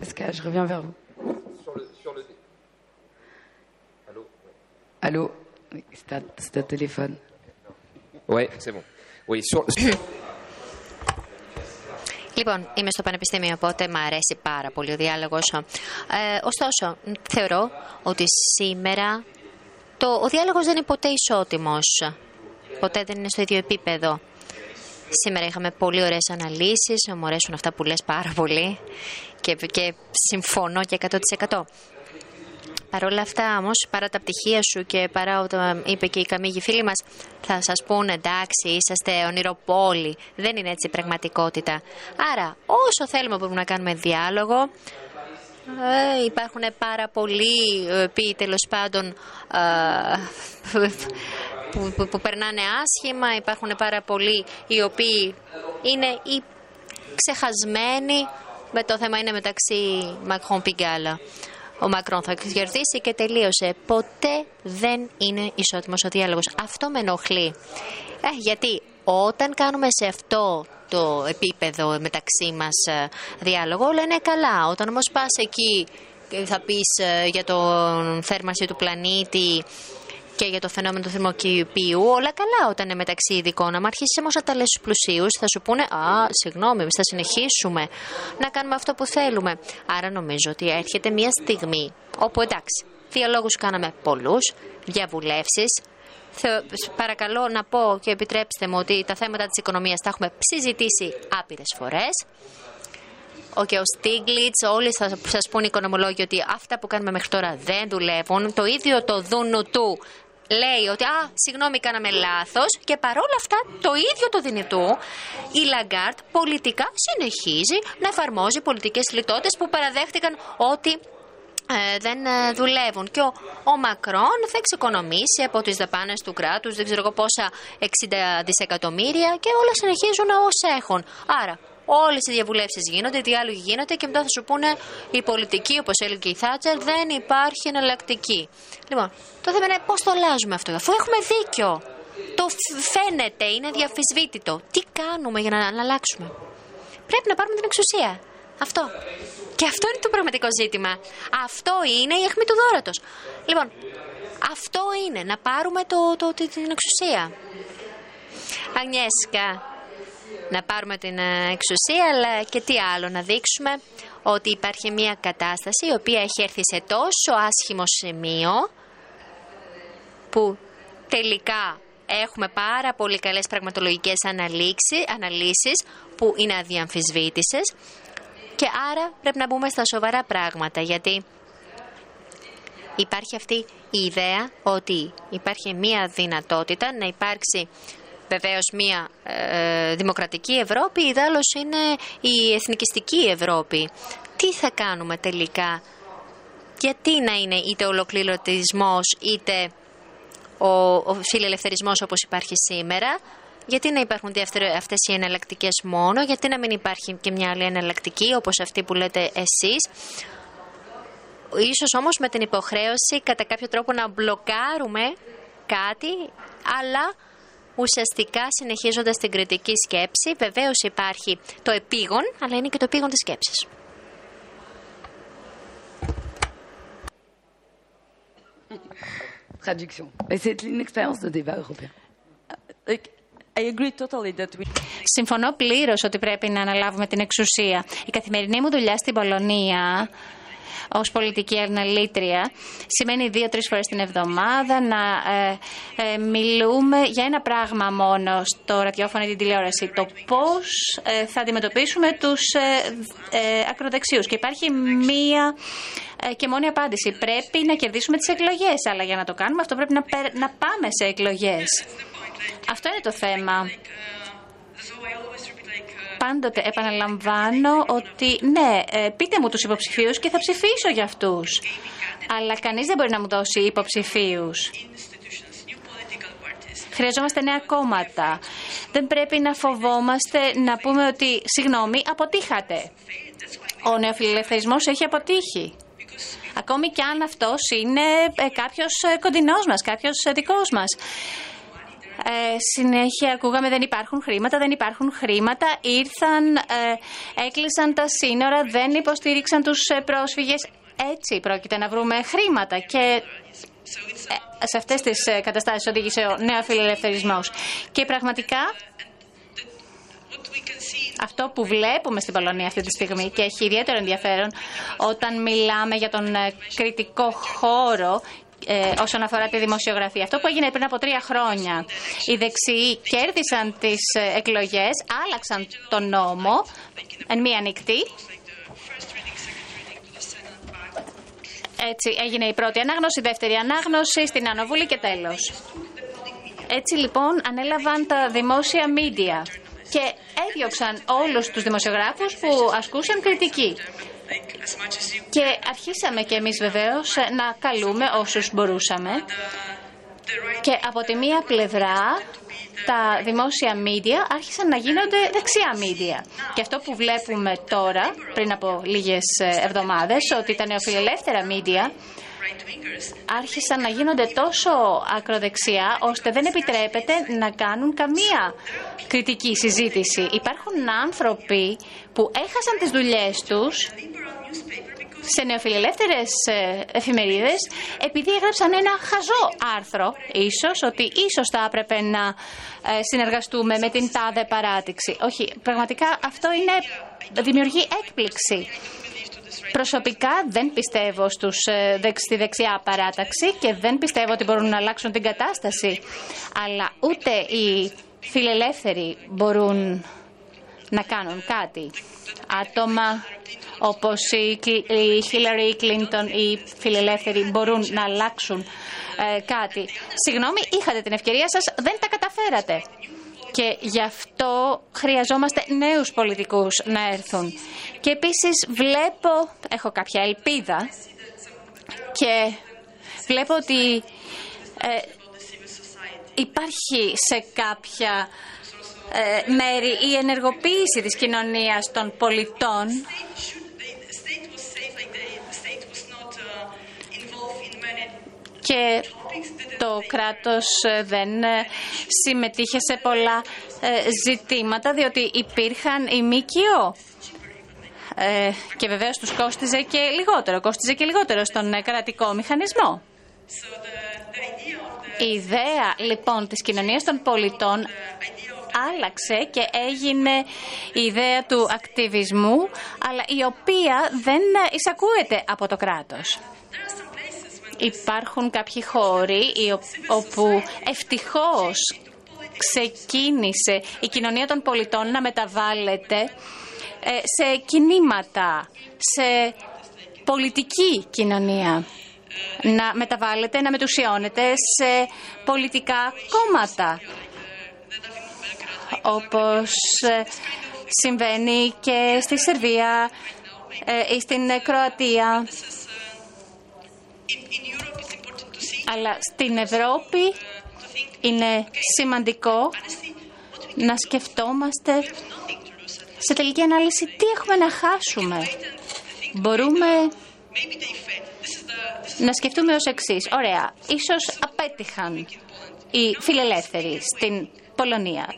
Allô; C'est un téléphone. Ouais, c'est bon. Oui, sur... Λοιπόν, είμαι στο Πανεπιστήμιο, οπότε μου αρέσει πάρα πολύ ο διάλογος. Ε, ωστόσο, θεωρώ ότι σήμερα το, ο διάλογος δεν είναι ποτέ ισότιμος. Ποτέ δεν είναι στο ίδιο επίπεδο. Σήμερα είχαμε πολύ ωραίες αναλύσεις, μου αρέσουν αυτά που λες πάρα πολύ και, και συμφωνώ και 100%. Παρ' όλα αυτά όμως, παρά τα πτυχία σου και παρά ό,τι είπε και η Καμίγη φίλη μας, θα σας πούνε εντάξει, είσαστε ονειροπόλοι. Δεν είναι έτσι η πραγματικότητα. Άρα, όσο θέλουμε μπορούμε να κάνουμε διάλογο, ε, υπάρχουν πάρα πολλοί ε, οποίοι τέλος πάντων ε, που, που, που, περνάνε άσχημα, υπάρχουν πάρα πολλοί οι οποίοι είναι οι ξεχασμένοι. Με το θέμα είναι μεταξύ Μακρόν Πιγκάλα ο Μακρόν θα κερδίσει και τελείωσε. Ποτέ δεν είναι ισότιμος ο διάλογος. Αυτό με ενοχλεί. Ε, γιατί όταν κάνουμε σε αυτό το επίπεδο μεταξύ μας ε, διάλογο, όλα είναι καλά. Όταν όμως πας εκεί θα πεις ε, για τον θέρμανση του πλανήτη και για το φαινόμενο του θερμοκηπίου, όλα καλά όταν είναι μεταξύ ειδικών. Αν αρχίσει όμως να τα λες στους πλουσίους, θα σου πούνε Α, συγγνώμη, εμείς θα συνεχίσουμε να κάνουμε αυτό που θέλουμε. Άρα νομίζω ότι έρχεται μια στιγμή όπου εντάξει, διαλόγου κάναμε πολλούς, διαβουλεύσεις. Παρακαλώ να πω και επιτρέψτε μου ότι τα θέματα της οικονομίας τα έχουμε συζητήσει άπειρες φορές. Ο και ο Στίγκλιτς, όλοι θα σας πούν οι οικονομολόγοι ότι αυτά που κάνουμε μέχρι τώρα δεν δουλεύουν. Το ίδιο το δούνου του λέει ότι Α, συγγνώμη, κάναμε λάθος. Και παρόλα αυτά, το ίδιο το ΔΝΤ, η Λαγκάρντ πολιτικά συνεχίζει να εφαρμόζει πολιτικές λιτότητες που παραδέχτηκαν ότι ε, δεν ε, δουλεύουν. Και ο, ο Μακρόν θα εξοικονομήσει από τις δαπάνες του κράτους, δεν ξέρω εγώ πόσα 60 δισεκατομμύρια και όλα συνεχίζουν όσα έχουν. Άρα Όλες οι διαβουλεύσεις γίνονται, οι διάλογοι γίνονται και μετά θα σου πούνε η πολιτική, όπως έλεγε η Θάτσερ, δεν υπάρχει εναλλακτική. Λοιπόν, το θέμα είναι πώς το αλλάζουμε αυτό, αφού έχουμε δίκιο. Το φαίνεται, είναι διαφυσβήτητο. Τι κάνουμε για να, αλλάξουμε. Πρέπει να πάρουμε την εξουσία. Αυτό. Και αυτό είναι το πραγματικό ζήτημα. Αυτό είναι η αιχμή του δόρατος. Λοιπόν, αυτό είναι, να πάρουμε το, το, την εξουσία. Αγνιέσκα, να πάρουμε την ε, εξουσία, αλλά και τι άλλο, να δείξουμε ότι υπάρχει μια κατάσταση η οποία έχει έρθει σε τόσο άσχημο σημείο που τελικά έχουμε πάρα πολύ καλές πραγματολογικές αναλύσεις που είναι αδιαμφισβήτησες. Και άρα πρέπει να μπούμε στα σοβαρά πράγματα γιατί υπάρχει αυτή η ιδέα ότι υπάρχει μία δυνατότητα να υπάρξει Βεβαίως μια ε, δημοκρατική Ευρώπη, η είναι η εθνικιστική Ευρώπη. Τι θα κάνουμε τελικά, γιατί να είναι είτε ολοκληρωτισμός είτε ο, ο φιλελευθερισμός όπως υπάρχει σήμερα, γιατί να υπάρχουν αυτές οι εναλλακτικές μόνο, γιατί να μην υπάρχει και μια άλλη εναλλακτική όπως αυτή που λέτε εσείς; Ίσως όμως με την υποχρέωση κατά κάποιο τρόπο να μπλοκάρουμε κάτι, αλλά ουσιαστικά συνεχίζοντας την κριτική σκέψη. Βεβαίως υπάρχει το επίγον, αλλά είναι και το επίγον της σκέψης. Traduction. C'est une expérience de débat européen. I agree totally that we... Συμφωνώ πλήρως ότι πρέπει να αναλάβουμε την εξουσία. Η καθημερινή μου δουλειά στην Πολωνία ως πολιτική αναλύτρια σημαίνει δύο-τρεις φορές την εβδομάδα να ε, ε, μιλούμε για ένα πράγμα μόνο στο ραδιόφωνο ή την τηλεόραση. Το πώς ε, θα αντιμετωπίσουμε τους ακροδεξίους. Και υπάρχει μία και μόνη απάντηση. Πρέπει να κερδίσουμε τις εκλογές. Αλλά για να το κάνουμε αυτό πρέπει να, να πάμε σε εκλογές. Αυτό είναι το θέμα πάντοτε επαναλαμβάνω ότι ναι, ε, πείτε μου τους υποψηφίους και θα ψηφίσω για αυτούς. Αλλά κανείς δεν μπορεί να μου δώσει υποψηφίους. Χρειαζόμαστε νέα κόμματα. Δεν πρέπει να φοβόμαστε να πούμε ότι, συγγνώμη, αποτύχατε. Ο νεοφιλελευθερισμός έχει αποτύχει. Ακόμη και αν αυτός είναι ε, κάποιος ε, κοντινός μας, κάποιος δικός μας. Ε, συνέχεια ακούγαμε δεν υπάρχουν χρήματα, δεν υπάρχουν χρήματα. Ήρθαν, ε, έκλεισαν τα σύνορα, δεν υποστήριξαν τους ε, πρόσφυγες. Έτσι πρόκειται να βρούμε χρήματα και ε, σε αυτές τις καταστάσεις οδήγησε ο νέος Και πραγματικά αυτό που βλέπουμε στην Πολωνία αυτή τη στιγμή και έχει ιδιαίτερο ενδιαφέρον όταν μιλάμε για τον κριτικό χώρο ε, όσον αφορά τη δημοσιογραφία. Αυτό που έγινε πριν από τρία χρόνια. Οι δεξιοί κέρδισαν τις ε, εκλογές, άλλαξαν τον νόμο εν μία νυχτή. Έτσι έγινε η πρώτη ανάγνωση, η δεύτερη ανάγνωση, στην Ανοβούλη και τέλος. Έτσι λοιπόν ανέλαβαν τα δημόσια μίντια και έδιωξαν όλους τους δημοσιογράφους που ασκούσαν κριτική. Και αρχίσαμε και εμείς βεβαίως να καλούμε όσους μπορούσαμε. Και από τη μία πλευρά τα δημόσια μίντια άρχισαν να γίνονται δεξιά μίντια. Και αυτό που βλέπουμε τώρα, πριν από λίγες εβδομάδες, ότι τα νεοφιλελεύθερα μίντια άρχισαν να γίνονται τόσο ακροδεξιά ώστε δεν επιτρέπεται να κάνουν καμία κριτική συζήτηση. Υπάρχουν άνθρωποι που έχασαν τις δουλειές τους σε νεοφιλελεύθερες ε, εφημερίδες επειδή έγραψαν ένα χαζό άρθρο ίσως ότι ίσως θα έπρεπε να ε, συνεργαστούμε με την τάδε παράτηξη. Όχι, πραγματικά αυτό είναι, δημιουργεί έκπληξη. Προσωπικά δεν πιστεύω στους, ε, στη δεξιά παράταξη και δεν πιστεύω ότι μπορούν να αλλάξουν την κατάσταση. Αλλά ούτε οι φιλελεύθεροι μπορούν να κάνουν κάτι. Άτομα όπως η Hillary Clinton, οι φιλελεύθεροι μπορούν να αλλάξουν ε, κάτι. Συγγνώμη, είχατε την ευκαιρία σας, δεν τα καταφέρατε. Και γι' αυτό χρειαζόμαστε νέους πολιτικούς να έρθουν. Και επίσης βλέπω, έχω κάποια ελπίδα και βλέπω ότι ε, υπάρχει σε κάποια ε, μέρη η ενεργοποίηση της κοινωνίας των πολιτών και το κράτος δεν συμμετείχε σε πολλά ε, ζητήματα διότι υπήρχαν οι ΜΚΟ ε, και βεβαίως τους κόστιζε και λιγότερο, κόστιζε και λιγότερο στον κρατικό μηχανισμό. Η ιδέα λοιπόν της κοινωνίας των πολιτών άλλαξε και έγινε η ιδέα του ακτιβισμού, αλλά η οποία δεν εισακούεται από το κράτος. Υπάρχουν κάποιοι χώροι όπου ευτυχώς ξεκίνησε η κοινωνία των πολιτών να μεταβάλλεται ε, σε κινήματα, σε πολιτική κοινωνία. Να μεταβάλλεται, να μετουσιώνεται σε πολιτικά κόμματα όπως ε, συμβαίνει και στη Σερβία ε, ή στην Κροατία. Αλλά στην Ευρώπη είναι σημαντικό να σκεφτόμαστε σε τελική ανάλυση τι έχουμε να χάσουμε. Μπορούμε να σκεφτούμε ως εξής. Ωραία, ίσως απέτυχαν οι φιλελεύθεροι στην Πολωνία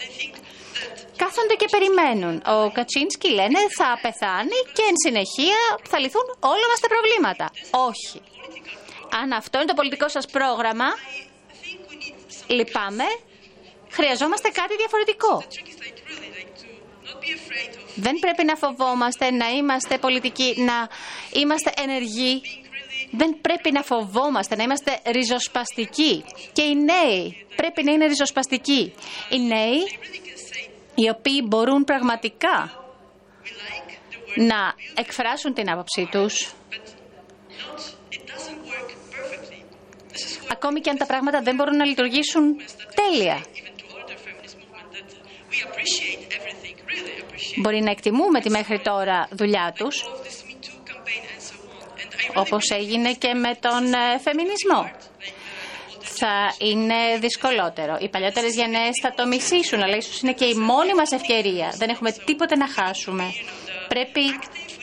κάθονται και περιμένουν. Ο Κατσίνσκι λένε θα πεθάνει και εν συνεχεία θα λυθούν όλα μας τα προβλήματα. Όχι. Αν αυτό είναι το πολιτικό σας πρόγραμμα, λυπάμαι, χρειαζόμαστε κάτι διαφορετικό. Δεν πρέπει να φοβόμαστε, να είμαστε πολιτικοί, να είμαστε ενεργοί. Δεν πρέπει να φοβόμαστε, να είμαστε ριζοσπαστικοί. Και οι νέοι πρέπει να είναι ριζοσπαστικοί. Οι νέοι οι οποίοι μπορούν πραγματικά να εκφράσουν την άποψή τους ακόμη και αν τα πράγματα δεν μπορούν να λειτουργήσουν τέλεια. Μπορεί να εκτιμούμε τη μέχρι τώρα δουλειά τους, όπως έγινε και με τον ε, φεμινισμό θα είναι δυσκολότερο. Οι παλιότερες γενναίες θα το μισήσουν, αλλά ίσως είναι και η μόνη μας ευκαιρία. Δεν έχουμε τίποτε να χάσουμε. Πρέπει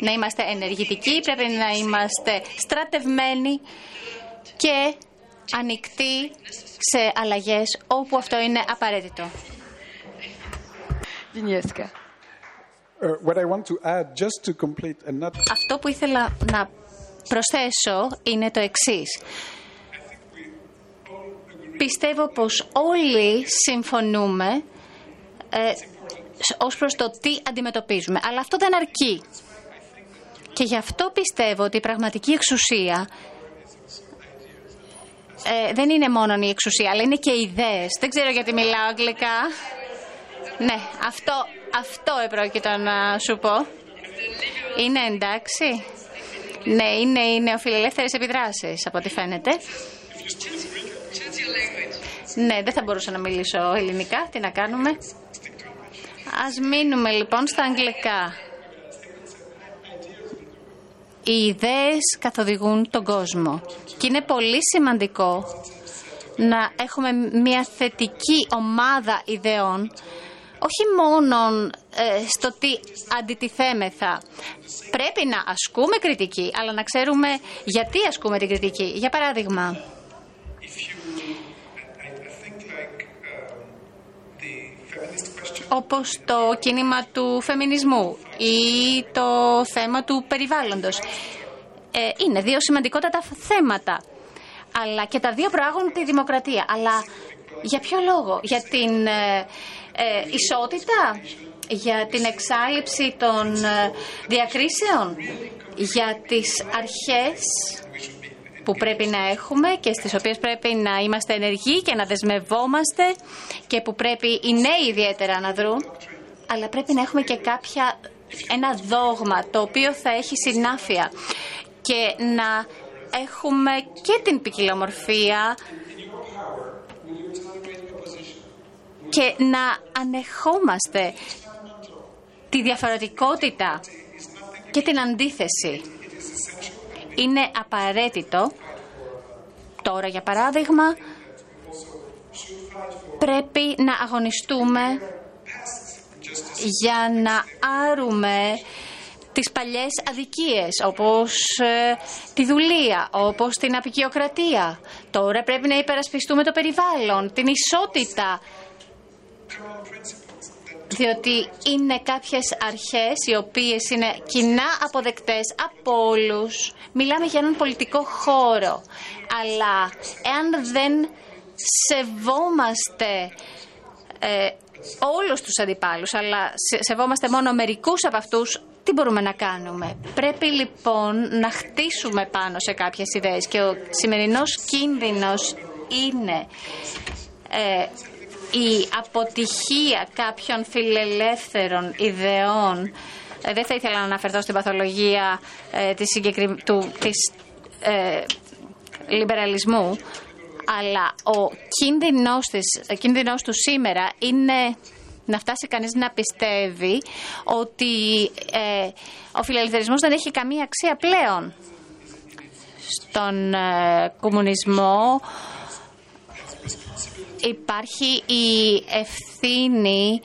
να είμαστε ενεργητικοί, πρέπει να είμαστε στρατευμένοι και ανοιχτοί σε αλλαγές όπου αυτό είναι απαραίτητο. Αυτό που ήθελα να προσθέσω είναι το εξής. Πιστεύω πως όλοι συμφωνούμε ε, ως προς το τι αντιμετωπίζουμε. Αλλά αυτό δεν αρκεί. Και γι' αυτό πιστεύω ότι η πραγματική εξουσία ε, δεν είναι μόνο η εξουσία, αλλά είναι και οι ιδέες. Δεν ξέρω γιατί μιλάω αγγλικά. Ναι, αυτό, αυτό επρόκειτο να σου πω. Είναι εντάξει. Ναι, είναι οι νεοφιλελεύθερες επιδράσεις, από ό,τι φαίνεται. Ναι, δεν θα μπορούσα να μιλήσω ελληνικά. Τι να κάνουμε; Ας μείνουμε λοιπόν στα αγγλικά. Οι ιδέες καθοδηγούν τον κόσμο. Και είναι πολύ σημαντικό να έχουμε μια θετική ομάδα ιδεών όχι μόνο ε, στο τι αντιτιθέμεθα. Πρέπει να ασκούμε κριτική, αλλά να ξέρουμε γιατί ασκούμε την κριτική. Για παράδειγμα, όπως το κίνημα του φεμινισμού ή το θέμα του περιβάλλοντος. ε, είναι δύο σημαντικότατα θέματα. Αλλά και τα δύο προάγουν τη δημοκρατία. Αλλά για ποιο λόγο, για την ε, ε, ισότητα, για την εξάλληψη των διακρίσεων, για τις αρχές που πρέπει να έχουμε και στις οποίες πρέπει να είμαστε ενεργοί και να δεσμευόμαστε και που πρέπει οι νέοι ιδιαίτερα να δρουν, αλλά πρέπει να έχουμε και κάποια, ένα δόγμα το οποίο θα έχει συνάφεια και να έχουμε και την ποικιλομορφία και να ανεχόμαστε τη διαφορετικότητα και την αντίθεση. Είναι απαραίτητο τώρα για παράδειγμα πρέπει να αγωνιστούμε για να άρουμε τις παλιές αδικίες όπως ε, τη δουλεία, όπως την απεικιοκρατία. Τώρα πρέπει να υπερασπιστούμε το περιβάλλον, την ισότητα διότι είναι κάποιες αρχές οι οποίες είναι κοινά αποδεκτές από όλους. Μιλάμε για έναν πολιτικό χώρο, αλλά εάν δεν σεβόμαστε ε, όλους τους αντιπάλους, αλλά σεβόμαστε μόνο μερικούς από αυτούς, τι μπορούμε να κάνουμε; Πρέπει λοιπόν να χτίσουμε πάνω σε κάποιες ιδέες και ο σημερινός κίνδυνος είναι ε, η αποτυχία κάποιων φιλελεύθερων ιδεών. Ε, δεν θα ήθελα να αναφερθώ στην παθολογία ε, της, του, της ε, λιμπεραλισμού αλλά ο κίνδυνος, της, ο κίνδυνος του σήμερα είναι να φτάσει κανείς να πιστεύει ότι ε, ο φιλελευθερισμός δεν έχει καμία αξία πλέον στον ε, κομμουνισμό υπάρχει η ευθύνη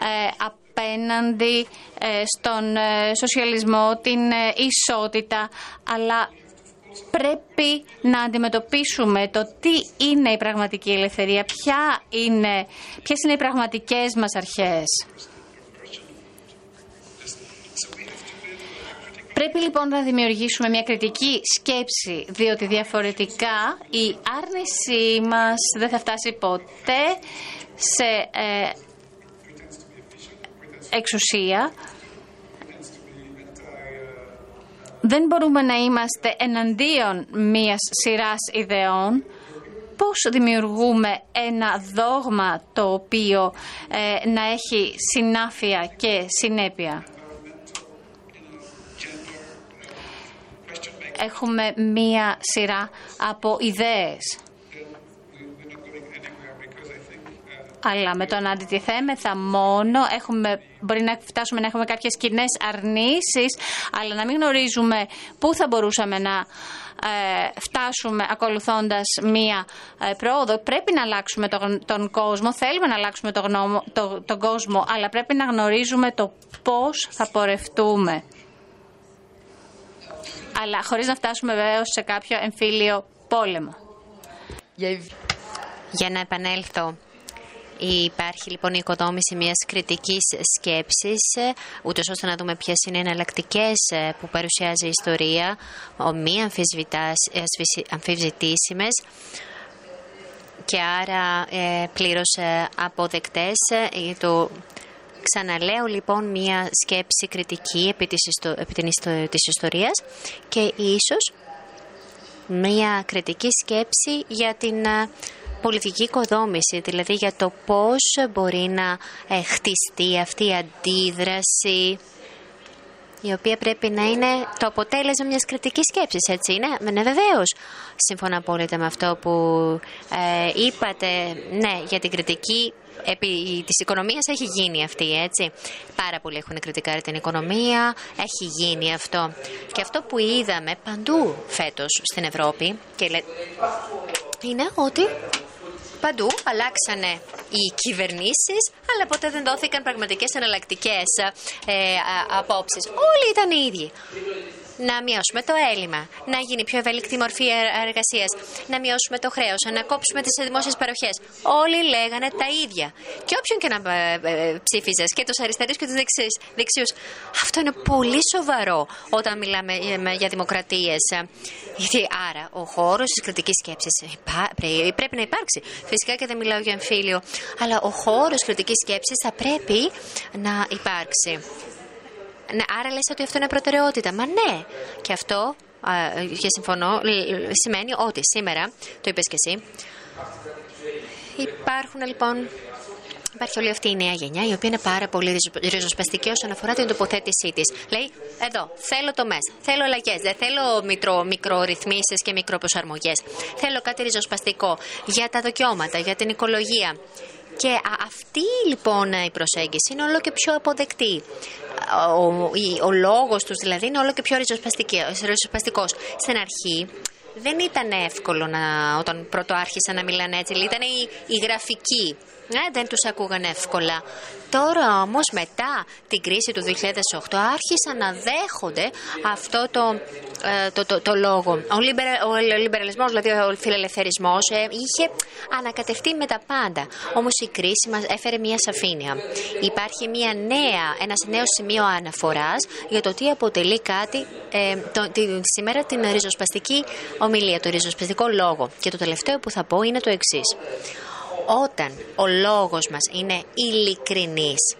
ε, απέναντι ε, στον ε, σοσιαλισμό, την ισότητα, αλλά πρέπει να αντιμετωπίσουμε το τι είναι η πραγματική ελευθερία, ποια είναι, ποιες είναι οι πραγματικές μας αρχές. Πρέπει λοιπόν να δημιουργήσουμε μια κριτική σκέψη, διότι διαφορετικά η άρνησή μας δεν θα φτάσει ποτέ σε ε, εξουσία. Δεν μπορούμε να είμαστε εναντίον μιας σειράς ιδεών. Πώς δημιουργούμε ένα δόγμα το οποίο ε, να έχει συνάφεια και συνέπεια; Έχουμε μία σειρά από ιδέες. Αλλά με το να αντιτιθέμεθα μόνο έχουμε, μπορεί να φτάσουμε να έχουμε κάποιες κοινές αρνήσεις, αλλά να μην γνωρίζουμε πού θα μπορούσαμε να ε, φτάσουμε ακολουθώντας μία ε, πρόοδο. Πρέπει να αλλάξουμε τον, τον κόσμο, θέλουμε να αλλάξουμε τον, γνώμο, το, τον κόσμο, αλλά πρέπει να γνωρίζουμε το πώς θα πορευτούμε αλλά χωρίς να φτάσουμε βέβαια σε κάποιο εμφύλιο πόλεμο. Για να επανέλθω, Υπάρχει λοιπόν η οικοδόμηση μιας κριτικής σκέψης, ούτως ώστε να δούμε ποιες είναι οι εναλλακτικές ε, που παρουσιάζει η ιστορία, μη αμφισβητήσιμες και άρα ε, πλήρως ε, αποδεκτές. Το Ξαναλέω λοιπόν μία σκέψη κριτική επί της, ιστο, επί της ιστορίας και ίσως μία κριτική σκέψη για την πολιτική οικοδόμηση, δηλαδή για το πώς μπορεί να ε, χτιστεί αυτή η αντίδραση η οποία πρέπει να είναι το αποτέλεσμα μιας κριτικής σκέψης, έτσι είναι; Ναι, βεβαίως. Σύμφωνα απόλυτα με αυτό που ε, είπατε, ναι, για την κριτική επί της οικονομίας έχει γίνει αυτή, έτσι. Πάρα πολλοί έχουν κριτικάρει την οικονομία, έχει γίνει αυτό. Και αυτό που είδαμε παντού φέτος στην Ευρώπη και είναι ότι παντού αλλάξανε οι κυβερνήσεις, αλλά ποτέ δεν δόθηκαν πραγματικές εναλλακτικές ε, απόψεις. Όλοι ήταν οι ίδιοι. Να μειώσουμε το έλλειμμα, να γίνει πιο ευέλικτη μορφή εργασίας, να μειώσουμε το χρέος, να κόψουμε τις δημόσιες παροχές. Όλοι λέγανε τα ίδια. Και όποιον και να ε, ε, ψήφιζες, και τους αριστερούς και τους δεξιούς. Αυτό είναι πολύ σοβαρό όταν μιλάμε ε, για δημοκρατίες. Γιατί άρα ο χώρος της κριτικής σκέψης πρέπει να υπάρξει. Φυσικά και δεν μιλάω για εμφύλιο, αλλά ο χώρος κριτικής σκέψης θα πρέπει να υπάρξει. Ναι, άρα λες ότι αυτό είναι προτεραιότητα. Μα ναι. Και αυτό, και συμφωνώ, σημαίνει ότι σήμερα, το είπες και εσύ, υπάρχουν λοιπόν Υπάρχει όλη αυτή η νέα γενιά, η οποία είναι πάρα πολύ ριζοσπαστική όσον αφορά την τοποθέτησή της. Λέει, εδώ, θέλω τομέ, θέλω αλλαγές, δεν θέλω μικρο, μικρορυθμίσεις και μικροπροσαρμογές. Θέλω κάτι ριζοσπαστικό για τα δικαιώματα, για την οικολογία. Και αυτή λοιπόν η προσέγγιση είναι όλο και πιο αποδεκτή. Ο, ο, ο λόγος τους δηλαδή είναι όλο και πιο ριζοσπαστικός. Στην αρχή δεν ήταν εύκολο να, όταν πρώτο άρχισαν να μιλάνε έτσι. Ήταν η, η γραφική ναι, δεν τους ακούγαν εύκολα. Τώρα όμως μετά την κρίση του 2008 άρχισαν να δέχονται αυτό το, ε, το, το, το, λόγο. Ο, λιμπερα, ο λιμπεραλισμός, δηλαδή ο φιλελευθερισμός ε, είχε ανακατευτεί με τα πάντα. Όμως η κρίση μας έφερε μια σαφήνεια. Υπάρχει μια νέα, ένας νέος σημείο αναφοράς για το τι αποτελεί κάτι ε, το, τη, σήμερα την ριζοσπαστική ομιλία, το ριζοσπαστικό λόγο. Και το τελευταίο που θα πω είναι το εξής όταν ο λόγος μας είναι ειλικρινής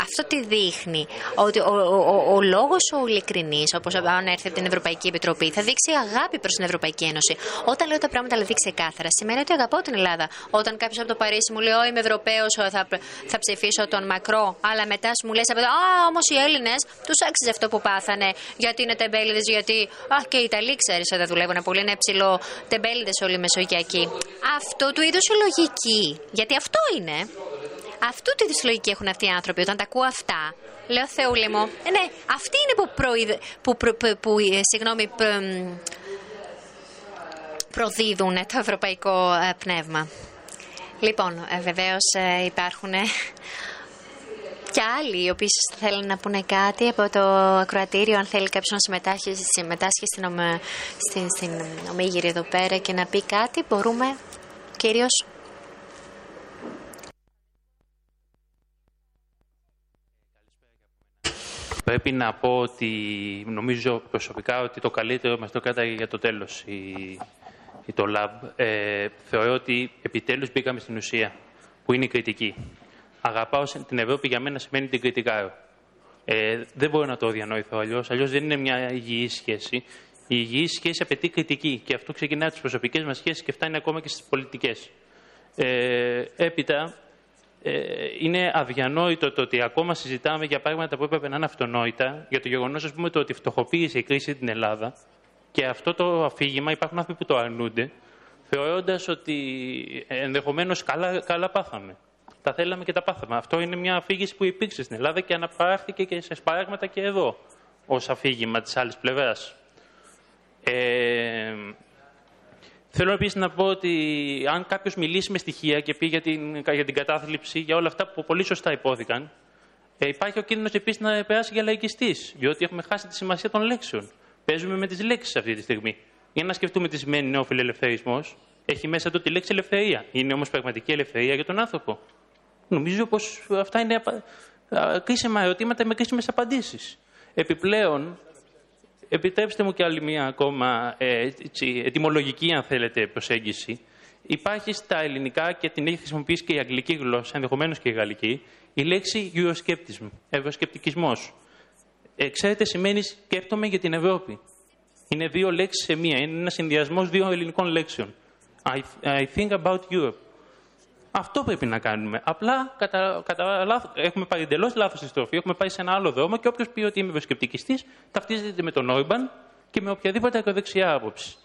αυτό τι δείχνει, ότι ο, ο, ο, ο λόγος ο ειλικρινής, όπως αν έρθει από την Ευρωπαϊκή Επιτροπή, θα δείξει αγάπη προς την Ευρωπαϊκή Ένωση. Όταν λέω τα πράγματα δηλαδή ξεκάθαρα, σημαίνει ότι αγαπάω την Ελλάδα. Όταν κάποιος από το Παρίσι μου λέει, Είμαι Ευρωπαίος, θα, θα ψηφίσω τον Μακρό, αλλά μετά μου λες, Α, όμως οι Έλληνες τους άξιζε αυτό που πάθανε, γιατί είναι τεμπέληδες, γιατί. Α, και οι Ιταλοί, ξέρεις, δεν δουλεύουν πολύ, είναι ψηλό τεμπέληδες όλοι οι Μεσογειακοί. Αυτό του είδους η λογική, γιατί αυτό είναι. Αυτού τη λογική έχουν αυτοί οι άνθρωποι. Όταν τα ακούω αυτά, λέω Θεούλη μου, ε, ναι, αυτοί είναι που, προειδε, που, προ, που, που ε, συγγνώμη, προ, προδίδουν το ευρωπαϊκό ε, πνεύμα. Λοιπόν, ε, βεβαίως ε, υπάρχουν και άλλοι οι οποίοι θέλουν να πούνε κάτι από το ακροατήριο, αν θέλει κάποιος να συμμετάσχει, συμμετάσχει στην, ομε, στην, στην ομίγυρη εδώ πέρα και να πει κάτι, μπορούμε κυρίως Πρέπει να πω ότι νομίζω προσωπικά ότι το καλύτερο μας το κράταγε για το τέλος η, η το Lab. Ε, θεωρώ ότι επιτέλους μπήκαμε στην ουσία, που είναι η κριτική. Αγαπάω την Ευρώπη για μένα σημαίνει την κριτικάρω. Ε, δεν μπορώ να το διανοηθώ αλλιώς. Αλλιώς δεν είναι μια υγιή σχέση. Η υγιή σχέση απαιτεί κριτική και αυτό ξεκινάει από τις προσωπικές μας σχέσεις και φτάνει ακόμα και στις πολιτικές. Ε, έπειτα, ε, είναι αδιανόητο το ότι ακόμα συζητάμε για πράγματα που έπρεπε να είναι αυτονόητα, για το γεγονός το ότι φτωχοποίησε η κρίση την Ελλάδα και αυτό το αφήγημα υπάρχουν άνθρωποι που το αρνούνται, θεωρώντας ότι ενδεχομένως καλά, καλά πάθαμε. Τα θέλαμε και τα πάθαμε. Αυτό είναι μια αφήγηση που υπήρξε στην Ελλάδα και αναπαράχθηκε και σε σπαράγματα και εδώ ως αφήγημα της άλλης πλευράς. Ε, Θέλω επίσης να πω ότι αν κάποιος μιλήσει με στοιχεία και πει για την, για την κατάθλιψη, για όλα αυτά που πολύ σωστά υπόθηκαν, ε, υπάρχει ο κίνδυνος επίσης να περάσει για λαϊκιστής, διότι έχουμε χάσει τη σημασία των λέξεων. Παίζουμε με τις λέξεις αυτή τη στιγμή. Για να σκεφτούμε τι σημαίνει νέο φιλελευθερισμό, έχει μέσα του τη λέξη ελευθερία. Είναι όμως πραγματική ελευθερία για τον άνθρωπο. Νομίζω πως αυτά είναι κρίσιμα ερωτήματα με κρίσιμες απαντήσεις. Επιπλέον, Επιτρέψτε μου και άλλη μία ακόμα ε, έτσι, ετοιμολογική, αν θέλετε, προσέγγιση. Υπάρχει στα ελληνικά και την έχει χρησιμοποιήσει και η αγγλική γλώσσα, ενδεχομένως και η γαλλική, η λέξη Euroscepticism, ευρωσκεπτικισμός. Ε, ξέρετε, σημαίνει σκέπτομαι για την Ευρώπη. Είναι δύο λέξεις σε μία. Είναι ένα συνδυασμός δύο ελληνικών λέξεων. I, I think about Europe. Αυτό πρέπει να κάνουμε. Απλά κατά, κατά λάθος, έχουμε πάρει εντελώς λάθος τη στροφή, έχουμε πάει σε ένα άλλο δρόμο και όποιος πει ότι είμαι ευρωσκεπτικιστή, ταυτίζεται με τον Όρμπαν και με οποιαδήποτε ακροδεξιά άποψη.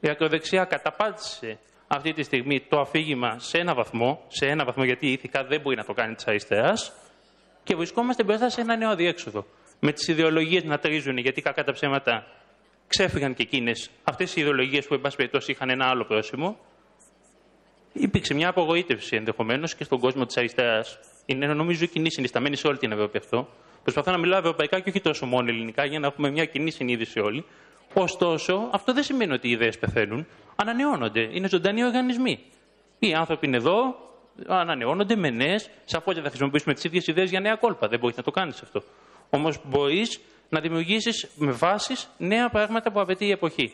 Η ακροδεξιά καταπάτησε αυτή τη στιγμή το αφήγημα σε ένα βαθμό, σε ένα βαθμό γιατί ηθικά δεν μπορεί να το κάνει της αριστεράς και βρισκόμαστε μπροστά σε ένα νέο αδιέξοδο. Με τις ιδεολογίες να τρίζουν, γιατί κακά τα ψέματα ξέφυγαν και εκείνες αυτές οι ιδεολογίες που, εν πάση περιπτώσει, είχαν ένα άλλο πρόσημο υπήρξε μια απογοήτευση ενδεχομένως και στον κόσμο της αριστερά. Είναι νομίζω κοινή συνισταμένη σε όλη την Ευρώπη αυτό, Προσπαθώ να μιλάω ευρωπαϊκά και όχι τόσο μόνο ελληνικά για να έχουμε μια κοινή συνείδηση όλοι. Ωστόσο, αυτό δεν σημαίνει ότι οι ιδέες πεθαίνουν. Ανανεώνονται. Είναι ζωντανοί οργανισμοί. Οι άνθρωποι είναι εδώ, ανανεώνονται με νέες. Σαφώς δεν θα χρησιμοποιήσουμε τις ίδιες ιδέες για νέα κόλπα. Δεν μπορείς να το κάνεις αυτό. Όμως μπορείς να δημιουργήσεις με βάσεις νέα πράγματα που απαιτεί η εποχή.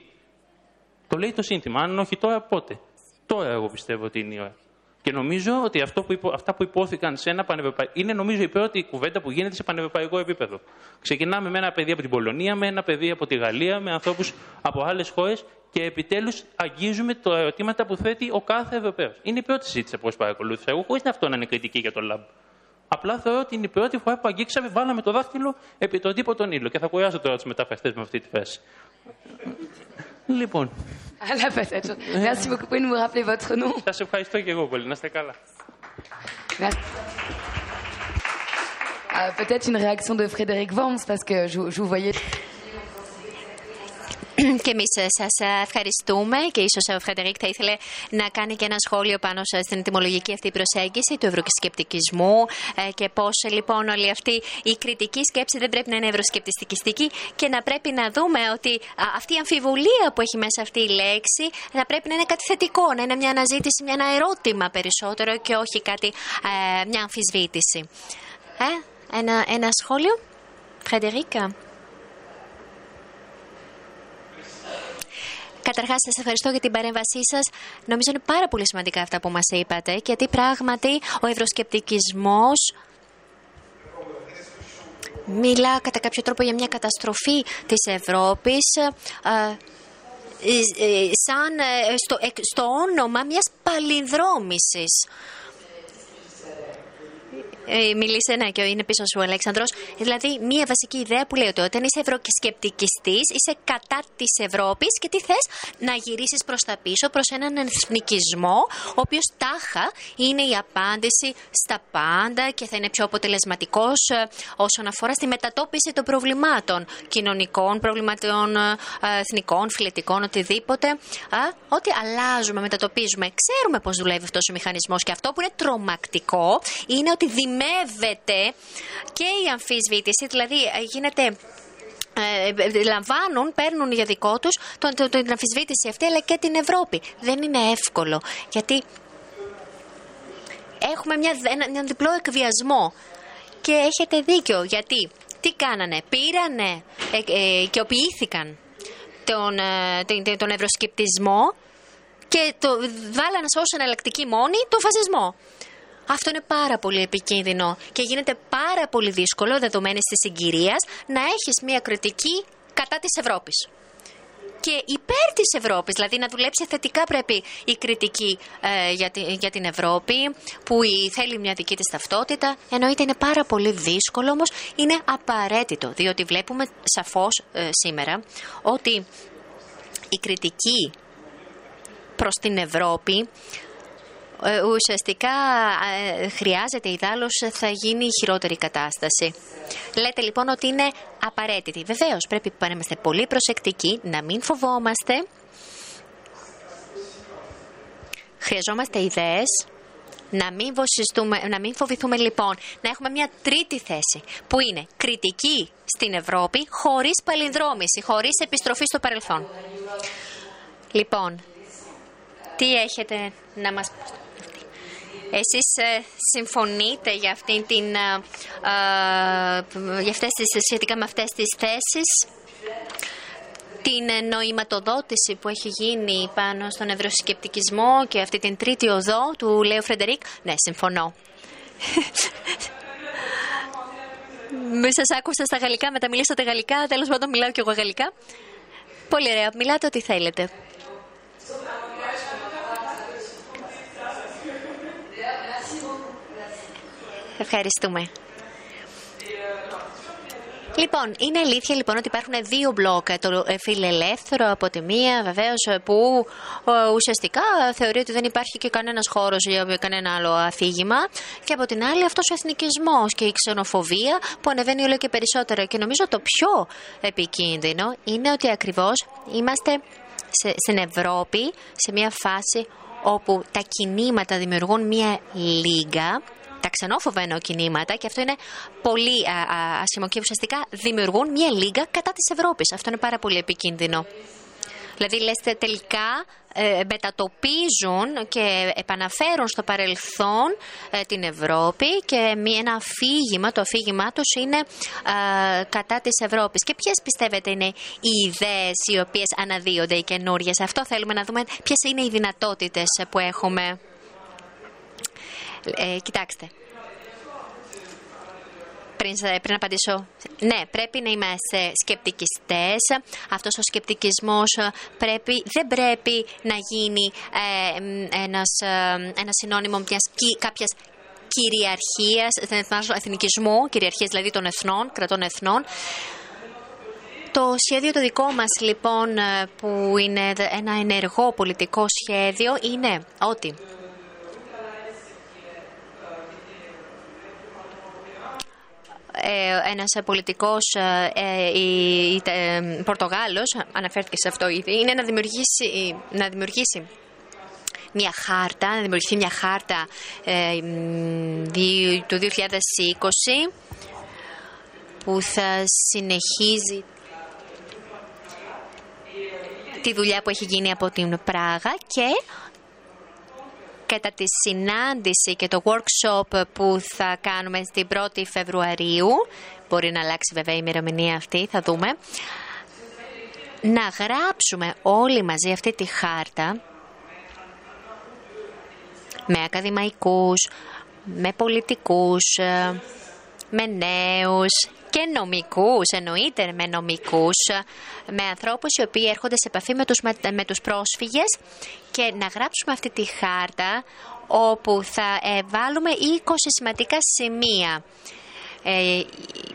Το λέει το σύνθημα. Αν όχι τώρα, πότε; Τώρα εγώ πιστεύω ότι είναι η ώρα. Και νομίζω ότι αυτό που υπο... αυτά που υπόθηκαν σε ένα πανευρωπαϊκό. είναι νομίζω η πρώτη κουβέντα που γίνεται σε πανευρωπαϊκό επίπεδο. Ξεκινάμε με ένα παιδί από την Πολωνία, με ένα παιδί από τη Γαλλία, με ανθρώπους από άλλες χώρες και επιτέλους αγγίζουμε τα ερωτήματα που θέτει ο κάθε Ευρωπαίος. Είναι η πρώτη συζήτηση που παρακολούθησα εγώ, χωρίς αυτό να είναι κριτική για το Lab. Απλά θεωρώ ότι είναι η πρώτη φορά που αγγίξαμε, βάλαμε το δάχτυλο επί τον τύπο τον ήλιο. Και θα κουράσω τώρα τους μεταφραστές με αυτή τη θέση. λοιπόν. Αλλά peut-être. Merci beaucoup. Pouvez nous rappeler votre nom Θα σε ευχαριστώ και εγώ πολύ. Να είστε καλά. Merci. Euh, peut-être une réaction de Frédéric Worms parce que je, je vous voyais. Και εμείς σας ευχαριστούμε και ίσως ο Φρεντερίκ θα ήθελε να κάνει και ένα σχόλιο πάνω στην ετοιμολογική αυτή προσέγγιση του ευρωσκεπτικισμού ε, και πώς λοιπόν όλη αυτή η κριτική σκέψη δεν πρέπει να είναι ευρωσκεπτιστικιστική και να πρέπει να δούμε ότι αυτή η αμφιβολία που έχει μέσα αυτή η λέξη θα πρέπει να είναι κάτι θετικό, να είναι μια αναζήτηση, μια, ένα ερώτημα περισσότερο και όχι κάτι, ε, μια αμφισβήτηση. Ε, ένα, ένα σχόλιο, Φρεντερίκ; Καταρχάς, σας ευχαριστώ για την παρέμβασή σας. Νομίζω είναι πάρα πολύ σημαντικά αυτά που μας είπατε, γιατί πράγματι ο ευρωσκεπτικισμός μιλά κατά κάποιο τρόπο για μια καταστροφή της Ευρώπης σαν στο, στο όνομα μιας παλινδρόμησης ε, μιλήσε, ναι, και είναι πίσω σου ο Αλέξανδρος. Δηλαδή, μία βασική ιδέα που λέει ότι όταν είσαι ευρωσκεπτικιστής, είσαι κατά της Ευρώπης και τι θες; Να γυρίσεις προς τα πίσω, προς έναν εθνικισμό, ο οποίος τάχα είναι η απάντηση στα πάντα και θα είναι πιο αποτελεσματικός ε, όσον αφορά στη μετατόπιση των προβλημάτων κοινωνικών, προβληματών ε, εθνικών, φιλετικών, οτιδήποτε. Α, ό,τι αλλάζουμε, μετατοπίζουμε. Ξέρουμε πώς δουλεύει αυτός ο μηχανισμός και αυτό που είναι τρομακτικό είναι ότι δημεύεται και η αμφισβήτηση, δηλαδή ε, γίνεται ε, λαμβάνουν, παίρνουν για δικό τους τον, τον, την αμφισβήτηση αυτή αλλά και την Ευρώπη. Δεν είναι εύκολο γιατί έχουμε μια, ένα, ένα διπλό εκβιασμό και έχετε δίκιο γιατί τι κάνανε, πήρανε ε, ε, και οποιήθηκαν τον, τον, τον ευρωσκεπτισμό και το βάλανε ως εναλλακτική μόνη τον φασισμό. Αυτό είναι πάρα πολύ επικίνδυνο και γίνεται πάρα πολύ δύσκολο δεδομένης της συγκυρίας να έχεις μια κριτική κατά της Ευρώπης. Και υπέρ της Ευρώπης, δηλαδή να δουλέψει θετικά πρέπει η κριτική ε, για, για την Ευρώπη, που η, θέλει μια δική της ταυτότητα. Εννοείται είναι πάρα πολύ δύσκολο, όμως είναι απαραίτητο, διότι βλέπουμε σαφώς ε, σήμερα ότι η κριτική προς την Ευρώπη ε, ουσιαστικά ε, χρειάζεται ιδάλλως θα γίνει χειρότερη κατάσταση. Λέτε λοιπόν ότι είναι απαραίτητη. Βεβαίως πρέπει να είμαστε πολύ προσεκτικοί, να μην φοβόμαστε. Χρειαζόμαστε ιδέες, να μην, να μην φοβηθούμε λοιπόν να έχουμε μια τρίτη θέση που είναι κριτική στην Ευρώπη χωρίς παλινδρόμηση, χωρίς επιστροφή στο παρελθόν. Λοιπόν, τι έχετε να μας εσείς ε, συμφωνείτε για, αυτή την, ε, ε, για αυτές τις, σχετικά με αυτές τις θέσεις; Την νοηματοδότηση που έχει γίνει πάνω στον ευρωσκεπτικισμό και αυτή την τρίτη οδό του Λέου Φρεντερίκ; Ναι, συμφωνώ. (laughs) Με σας άκουσα στα γαλλικά, μετά μιλήσατε γαλλικά, τέλος πάντων μιλάω και εγώ γαλλικά. Πολύ ωραία, μιλάτε ό,τι θέλετε. Ευχαριστούμε. Λοιπόν, είναι αλήθεια λοιπόν ότι υπάρχουν δύο μπλοκ. Το φιλελεύθερο από τη μία, βεβαίως, που ουσιαστικά θεωρεί ότι δεν υπάρχει και κανένας χώρος για κανένα άλλο αφήγημα. Και από την άλλη, αυτός ο εθνικισμός και η ξενοφοβία που ανεβαίνει όλο και περισσότερο. Και νομίζω το πιο επικίνδυνο είναι ότι ακριβώς είμαστε στην Ευρώπη σε μια φάση όπου τα κινήματα δημιουργούν μια λίγα τα ξενόφοβα εννοώ κινήματα και αυτό είναι πολύ άσχημο και ουσιαστικά δημιουργούν μια λίγα κατά της Ευρώπης. Αυτό είναι πάρα πολύ επικίνδυνο. Δηλαδή, λες τελικά ε, μετατοπίζουν και επαναφέρουν στο παρελθόν ε, την Ευρώπη και μία, ένα αφήγημα, το αφήγημά τους είναι ε, κατά της Ευρώπης. Και ποιες πιστεύετε είναι οι ιδέες οι οποίες αναδύονται οι καινούριες; Αυτό θέλουμε να δούμε ποιες είναι οι δυνατότητες που έχουμε; Ε, κοιτάξτε, πριν, πριν απαντήσω. Ναι, πρέπει να είμαστε σκεπτικιστές. Αυτός ο σκεπτικισμός πρέπει, δεν πρέπει να γίνει ε, ένας, ε, ένα συνώνυμο μιας κάποιας κυριαρχίας, εθνικισμού, κυριαρχίας δηλαδή των εθνών, κρατών εθνών. Το σχέδιο το δικό μας λοιπόν ε, που είναι ένα ενεργό πολιτικό σχέδιο είναι ότι Ε, ένας πολιτικός ε, ε, Πορτογάλος, αναφέρθηκε σε αυτό ήδη, είναι να δημιουργήσει, να δημιουργήσει μια χάρτα, να δημιουργηθεί μια χάρτα του 2020 που θα συνεχίζει τη δουλειά που έχει γίνει από την Πράγα και κατά τη συνάντηση και το workshop που θα κάνουμε στην 1η Φεβρουαρίου, μπορεί να αλλάξει βέβαια η ημερομηνία αυτή, θα δούμε, να γράψουμε όλοι μαζί αυτή τη χάρτα με ακαδημαϊκούς, με πολιτικούς, με νέους και νομικούς, εννοείται με νομικούς, με ανθρώπους οι οποίοι έρχονται σε επαφή με τους, με, τους πρόσφυγες. Και να γράψουμε αυτή τη χάρτα όπου θα ε, βάλουμε 20 σημαντικά σημεία ε,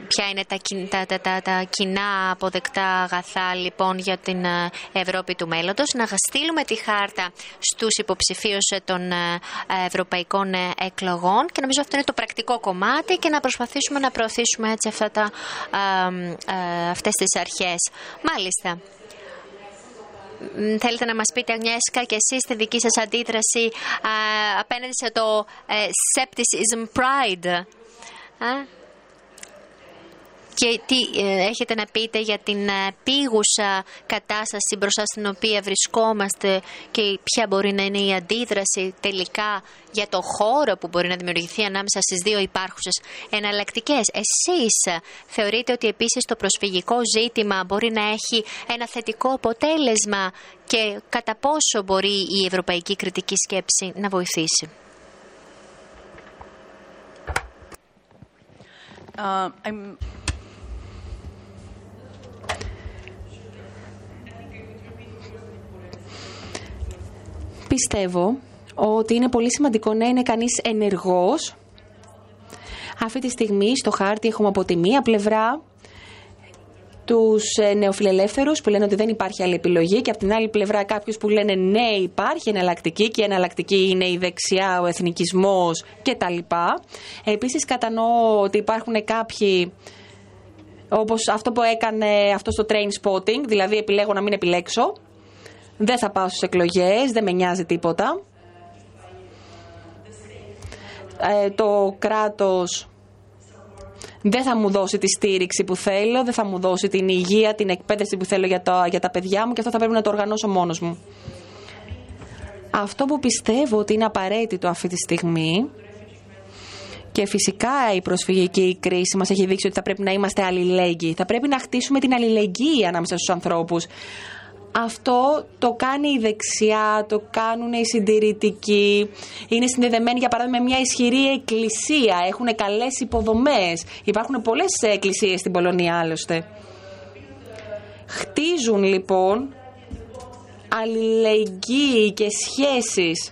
ποια είναι τα, τα, τα, τα, κοινά αποδεκτά αγαθά λοιπόν για την ε, Ευρώπη του μέλλοντος, να στείλουμε τη χάρτα στους υποψηφίους των ε, ευρωπαϊκών εκλογών και νομίζω αυτό είναι το πρακτικό κομμάτι και να προσπαθήσουμε να προωθήσουμε έτσι αυτά τα, αυτές τις αρχές. Μάλιστα. Θέλετε να μας πείτε, Αγνιέσκα, και εσείς τη δική σας αντίδραση απέναντι σε το Scepticism Pride και τι ε, έχετε να πείτε για την ε, πήγουσα κατάσταση μπροστά στην οποία βρισκόμαστε και ποια μπορεί να είναι η αντίδραση τελικά για το χώρο που μπορεί να δημιουργηθεί ανάμεσα στις δύο υπάρχουσες εναλλακτικές; Εσείς θεωρείτε ότι επίσης το προσφυγικό ζήτημα μπορεί να έχει ένα θετικό αποτέλεσμα και κατά πόσο μπορεί η ευρωπαϊκή κριτική σκέψη να βοηθήσει; Uh, Πιστεύω ότι είναι πολύ σημαντικό να είναι κανείς ενεργός. Αυτή τη στιγμή στο χάρτη έχουμε από τη μία πλευρά τους ε, νεοφιλελεύθερους που λένε ότι δεν υπάρχει άλλη επιλογή και από την άλλη πλευρά κάποιους που λένε ναι υπάρχει εναλλακτική και η εναλλακτική είναι η δεξιά, ο εθνικισμός κτλ. Επίσης κατανοώ ότι υπάρχουν κάποιοι όπως αυτό που έκανε αυτός στο train spotting, δηλαδή επιλέγω να μην επιλέξω δεν θα πάω στις εκλογές, δεν με νοιάζει τίποτα. Ε, το κράτος δεν θα μου δώσει τη στήριξη που θέλω, δεν θα μου δώσει την υγεία, την εκπαίδευση που θέλω για τα, για τα παιδιά μου και αυτό θα πρέπει να το οργανώσω μόνος μου. Αυτό που πιστεύω ότι είναι απαραίτητο αυτή τη στιγμή και φυσικά η προσφυγική κρίση μας έχει δείξει ότι θα πρέπει να είμαστε αλληλέγγυοι. Θα πρέπει να χτίσουμε την αλληλεγγύη ανάμεσα στους ανθρώπους αυτό το κάνει η δεξιά, το κάνουν οι συντηρητικοί. Είναι συνδεδεμένοι, για παράδειγμα, με μια ισχυρή εκκλησία. Έχουν καλές υποδομές. Υπάρχουν πολλές εκκλησίες στην Πολωνία, άλλωστε. Χτίζουν λοιπόν αλληλεγγύη και σχέσεις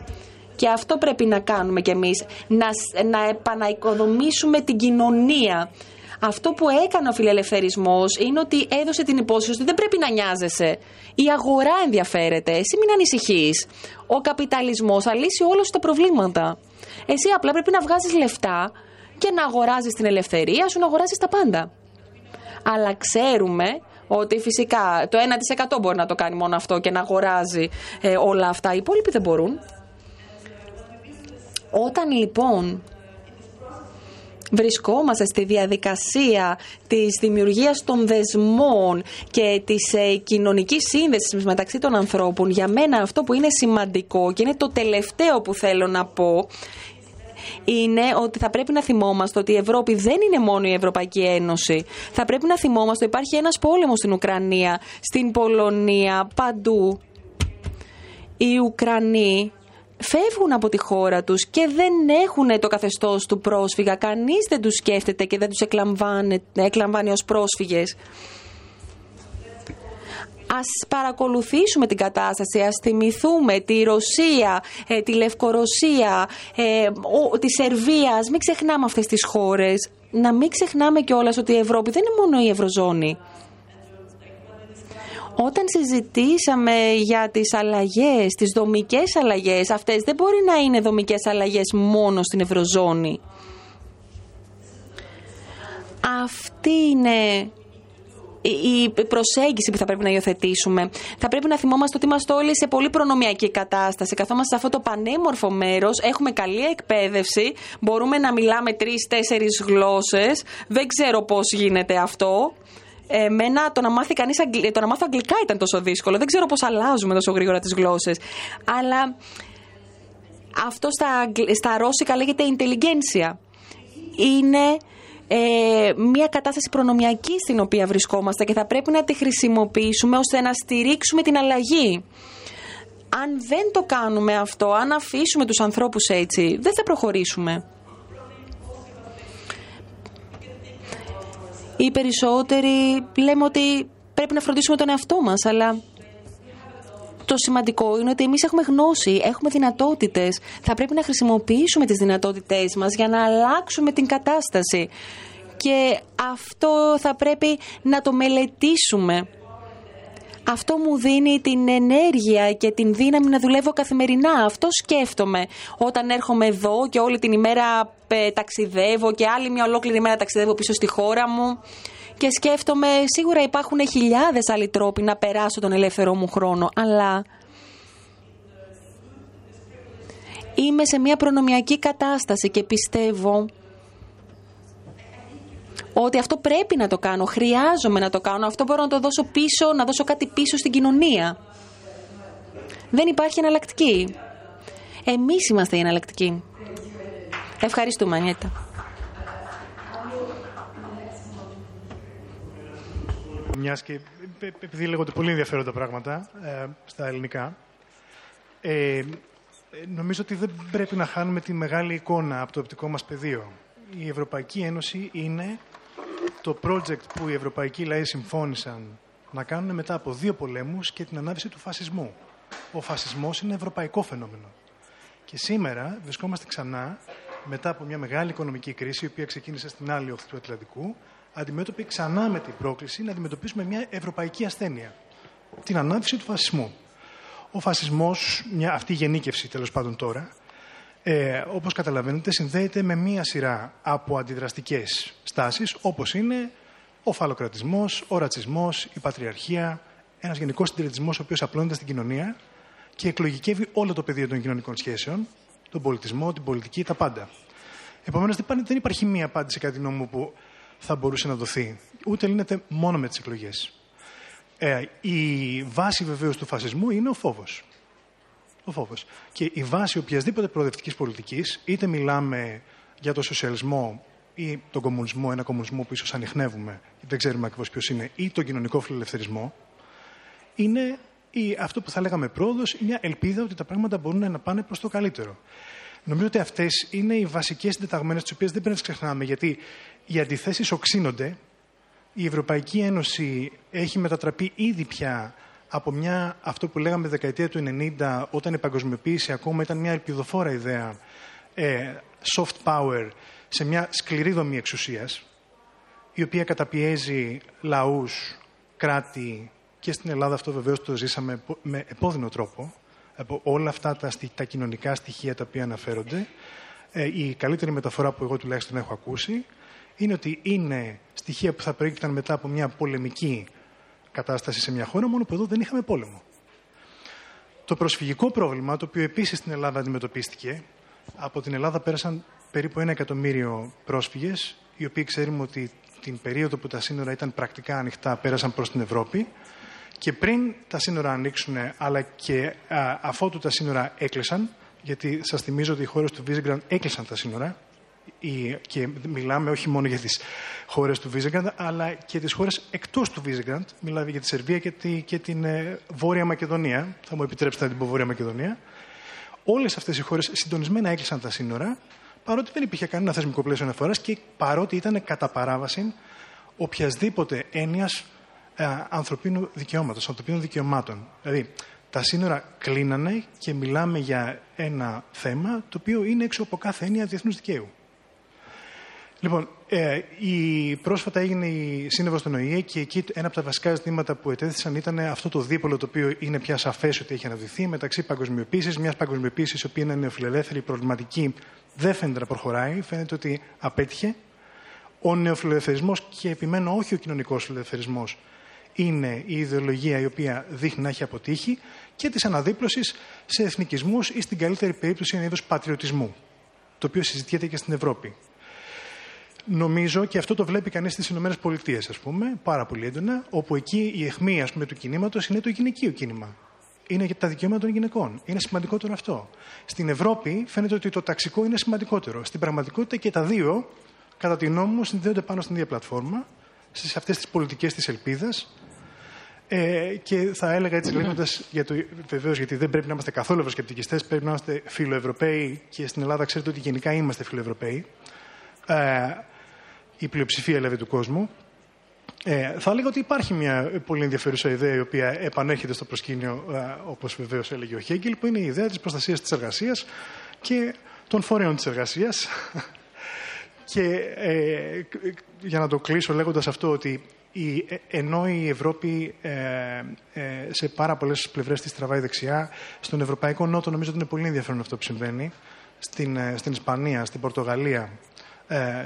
και αυτό πρέπει να κάνουμε κι εμείς, να, να επαναοικοδομήσουμε την κοινωνία. Αυτό που έκανε ο φιλελευθερισμός είναι ότι έδωσε την υπόσχεση ότι δεν πρέπει να νοιάζεσαι. Η αγορά ενδιαφέρεται. Εσύ μην ανησυχείς. Ο καπιταλισμός θα λύσει όλα τα προβλήματα. Εσύ απλά πρέπει να βγάζεις λεφτά και να αγοράζεις την ελευθερία σου, να αγοράζεις τα πάντα. Αλλά ξέρουμε ότι φυσικά το 1% μπορεί να το κάνει μόνο αυτό και να αγοράζει ε, όλα αυτά. Οι υπόλοιποι δεν μπορούν. Όταν λοιπόν βρισκόμαστε στη διαδικασία της δημιουργίας των δεσμών και της ε, κοινωνικής σύνδεσης μεταξύ των ανθρώπων, για μένα αυτό που είναι σημαντικό και είναι το τελευταίο που θέλω να πω, είναι ότι θα πρέπει να θυμόμαστε ότι η Ευρώπη δεν είναι μόνο η Ευρωπαϊκή Ένωση. Θα πρέπει να θυμόμαστε ότι υπάρχει ένας πόλεμος στην Ουκρανία, στην Πολωνία, παντού. Οι Ουκρανοί φεύγουν από τη χώρα τους και δεν έχουν το καθεστώς του πρόσφυγα. Κανείς δεν τους σκέφτεται και δεν τους εκλαμβάνει ως πρόσφυγες. Ας παρακολουθήσουμε την κατάσταση, ας θυμηθούμε τη Ρωσία, ε, τη Λευκορωσία, ε, τη Σερβία, ας μην ξεχνάμε αυτές τις χώρες. Να μην ξεχνάμε κιόλας ότι η Ευρώπη δεν είναι μόνο η Ευρωζώνη. Όταν συζητήσαμε για τις αλλαγές, τις δομικές αλλαγές, αυτές δεν μπορεί να είναι δομικές αλλαγές μόνο στην Ευρωζώνη. Αυτή είναι η προσέγγιση που θα πρέπει να υιοθετήσουμε. Θα πρέπει να θυμόμαστε ότι είμαστε όλοι σε πολύ προνομιακή κατάσταση. Καθόμαστε σε αυτό το πανέμορφο μέρος, έχουμε καλή εκπαίδευση, μπορούμε να μιλάμε τρει-τέσσερι γλώσσες. Δεν ξέρω πώς γίνεται αυτό. Εμένα το να, μάθει κανείς, το να μάθω αγγλικά ήταν τόσο δύσκολο. Δεν ξέρω πώς αλλάζουμε τόσο γρήγορα τις γλώσσες. Αλλά αυτό στα, στα ρώσικα λέγεται intelligentsia. Είναι ε, μια κατάσταση προνομιακή στην οποία βρισκόμαστε και θα πρέπει να τη χρησιμοποιήσουμε ώστε να στηρίξουμε την αλλαγή. Αν δεν το κάνουμε αυτό, αν αφήσουμε τους ανθρώπους έτσι, δεν θα προχωρήσουμε. Οι περισσότεροι λέμε ότι πρέπει να φροντίσουμε τον εαυτό μας, αλλά το σημαντικό είναι ότι εμείς έχουμε γνώση, έχουμε δυνατότητες. Θα πρέπει να χρησιμοποιήσουμε τις δυνατότητές μας για να αλλάξουμε την κατάσταση. Και αυτό θα πρέπει να το μελετήσουμε. Αυτό μου δίνει την ενέργεια και την δύναμη να δουλεύω καθημερινά. Αυτό σκέφτομαι όταν έρχομαι εδώ και όλη την ημέρα ε, ταξιδεύω και άλλη μια ολόκληρη ημέρα ταξιδεύω πίσω στη χώρα μου και σκέφτομαι σίγουρα υπάρχουν χιλιάδες άλλοι τρόποι να περάσω τον ελεύθερό μου χρόνο, αλλά είμαι σε μια προνομιακή κατάσταση και πιστεύω ότι αυτό πρέπει να το κάνω, χρειάζομαι να το κάνω, αυτό μπορώ να το δώσω πίσω, να δώσω κάτι πίσω στην κοινωνία. Δεν υπάρχει εναλλακτική. Εμείς είμαστε οι εναλλακτικοί. Ευχαριστούμε, Ανιέτα. Μιας και επειδή λέγονται πολύ ενδιαφέροντα πράγματα ε, στα ελληνικά, ε, νομίζω ότι δεν πρέπει να χάνουμε τη μεγάλη εικόνα από το οπτικό μας πεδίο. Η Ευρωπαϊκή Ένωση είναι το project που οι ευρωπαϊκοί λαοί συμφώνησαν να κάνουν μετά από δύο πολέμους και την ανάβηση του φασισμού. Ο φασισμός είναι ευρωπαϊκό φαινόμενο. Και σήμερα βρισκόμαστε ξανά μετά από μια μεγάλη οικονομική κρίση, η οποία ξεκίνησε στην άλλη όχθη του Ατλαντικού, αντιμέτωποι ξανά με την πρόκληση να αντιμετωπίσουμε μια ευρωπαϊκή ασθένεια. Την ανάπτυξη του φασισμού. Ο φασισμός, αυτή η γενίκευση τέλος πάντων τώρα, ε, όπως καταλαβαίνετε, συνδέεται με μία σειρά από αντιδραστικές στάσεις, όπως είναι ο φαλοκρατισμός, ο ρατσισμός, η πατριαρχία, ένας γενικός συντηρητισμός ο οποίος απλώνεται στην κοινωνία και εκλογικεύει όλο το πεδίο των κοινωνικών σχέσεων, τον πολιτισμό, την πολιτική, τα πάντα. Επομένως, δεν υπάρχει μία απάντηση κατά την μου που θα μπορούσε να δοθεί. Ούτε λύνεται μόνο με τις εκλογές. Ε, η βάση βεβαίως του φασισμού είναι ο φόβος. Ο φόβος. Και η βάση οποιασδήποτε προοδευτικής πολιτικής, είτε μιλάμε για το σοσιαλισμό ή τον κομμουνισμό, ένα κομμουνισμό που ίσως ανοιχνεύουμε, δεν ξέρουμε ακριβώς ποιος είναι, ή τον κοινωνικό φιλελευθερισμό, είναι η, αυτό που θα λέγαμε πρόοδος, μια ελπίδα ότι τα πράγματα μπορούν να πάνε προς το καλύτερο. Νομίζω ότι αυτές είναι οι βασικές συντεταγμένες, τις οποίες δεν πρέπει να ξεχνάμε, γιατί οι αντιθέσεις οξύνονται. Η Ευρωπαϊκή Ένωση έχει μετατραπεί ήδη πια από μια, αυτό που λέγαμε δεκαετία του 90, όταν η παγκοσμιοποίηση ακόμα ήταν μια ελπιδοφόρα ιδέα, ε, soft power, σε μια σκληρή δομή εξουσίας, η οποία καταπιέζει λαούς, κράτη και στην Ελλάδα αυτό βεβαίως το ζήσαμε με επώδυνο τρόπο, από όλα αυτά τα, τα κοινωνικά στοιχεία τα οποία αναφέρονται. Ε, η καλύτερη μεταφορά που εγώ τουλάχιστον έχω ακούσει είναι ότι είναι στοιχεία που θα προέκυπταν μετά από μια πολεμική κατάσταση σε μια χώρα, μόνο που εδώ δεν είχαμε πόλεμο. Το προσφυγικό πρόβλημα, το οποίο επίσης στην Ελλάδα αντιμετωπίστηκε, από την Ελλάδα πέρασαν περίπου ένα εκατομμύριο πρόσφυγες, οι οποίοι ξέρουμε ότι την περίοδο που τα σύνορα ήταν πρακτικά ανοιχτά πέρασαν προς την Ευρώπη και πριν τα σύνορα ανοίξουν, αλλά και α, αφότου τα σύνορα έκλεισαν, γιατί σας θυμίζω ότι οι χώρες του Βίζεγκραντ έκλεισαν τα σύνορα, και μιλάμε όχι μόνο για τις χώρες του Βίζεγκραντ, αλλά και τις χώρες εκτός του Βίζεγκραντ. Μιλάμε για τη Σερβία και, τη, και την ε, Βόρεια Μακεδονία. Θα μου επιτρέψετε να την πω Βόρεια Μακεδονία. Όλες αυτές οι χώρες συντονισμένα έκλεισαν τα σύνορα, παρότι δεν υπήρχε κανένα θεσμικό πλαίσιο αναφοράς και παρότι ήταν κατά παράβαση οποιασδήποτε έννοιας ε, ανθρωπίνου δικαιώματος, ανθρωπίνων δικαιωμάτων. Δηλαδή, τα σύνορα κλείνανε και μιλάμε για ένα θέμα το οποίο είναι έξω από κάθε έννοια διεθνούς δικαίου. Λοιπόν, ε, η, πρόσφατα έγινε η σύνοδος στον ΟΗΕ και εκεί ένα από τα βασικά ζητήματα που ετέθησαν ήταν αυτό το δίπολο το οποίο είναι πια σαφές ότι έχει αναδειχθεί μεταξύ παγκοσμιοποίησης, μιας παγκοσμιοποίησης η οποία είναι νεοφιλελεύθερη, προβληματική, δεν φαίνεται να προχωράει, φαίνεται ότι απέτυχε. Ο νεοφιλελευθερισμός και επιμένω όχι ο κοινωνικός φιλελευθερισμός είναι η ιδεολογία η οποία δείχνει να έχει αποτύχει και της αναδίπλωσης σε εθνικισμούς ή στην καλύτερη περίπτωση ένα είδος πατριωτισμού, το οποίο συζητιέται και στην Ευρώπη. Νομίζω και αυτό το βλέπει κανείς στις ΗΠΑ, ας πούμε, πάρα πολύ έντονα, όπου εκεί η αιχμή ας πούμε, του κινήματος είναι το γυναικείο κίνημα. Είναι για τα δικαιώματα των γυναικών. Είναι σημαντικότερο αυτό. Στην Ευρώπη φαίνεται ότι το ταξικό είναι σημαντικότερο. Στην πραγματικότητα και τα δύο, κατά τη γνώμη μου, συνδέονται πάνω στην ίδια πλατφόρμα, σε αυτές τις πολιτικές της ελπίδας, ε, και θα έλεγα έτσι λέγοντας, για βεβαίως γιατί δεν πρέπει να είμαστε καθόλου ευρωσκεπτικιστές, πρέπει να είμαστε φιλοευρωπαίοι και στην Ελλάδα ξέρετε ότι γενικά είμαστε φιλοευρωπαίοι. Ε, η πλειοψηφία δηλαδή του κόσμου. Ε, θα έλεγα ότι υπάρχει μια πολύ ενδιαφέρουσα ιδέα η οποία επανέρχεται στο προσκήνιο, ε, όπως βεβαίως έλεγε ο Χέγκελ, που είναι η ιδέα της προστασίας της εργασίας και των φορέων της εργασίας. (laughs) και ε, για να το κλείσω λέγοντας αυτό ότι η, ε, ενώ η Ευρώπη ε, ε, σε πάρα πολλές πλευρές της τραβάει δεξιά, στον Ευρωπαϊκό Νότο νομίζω ότι είναι πολύ ενδιαφέρον αυτό που συμβαίνει. Στην, στην Ισπανία, στην Πορτογαλία,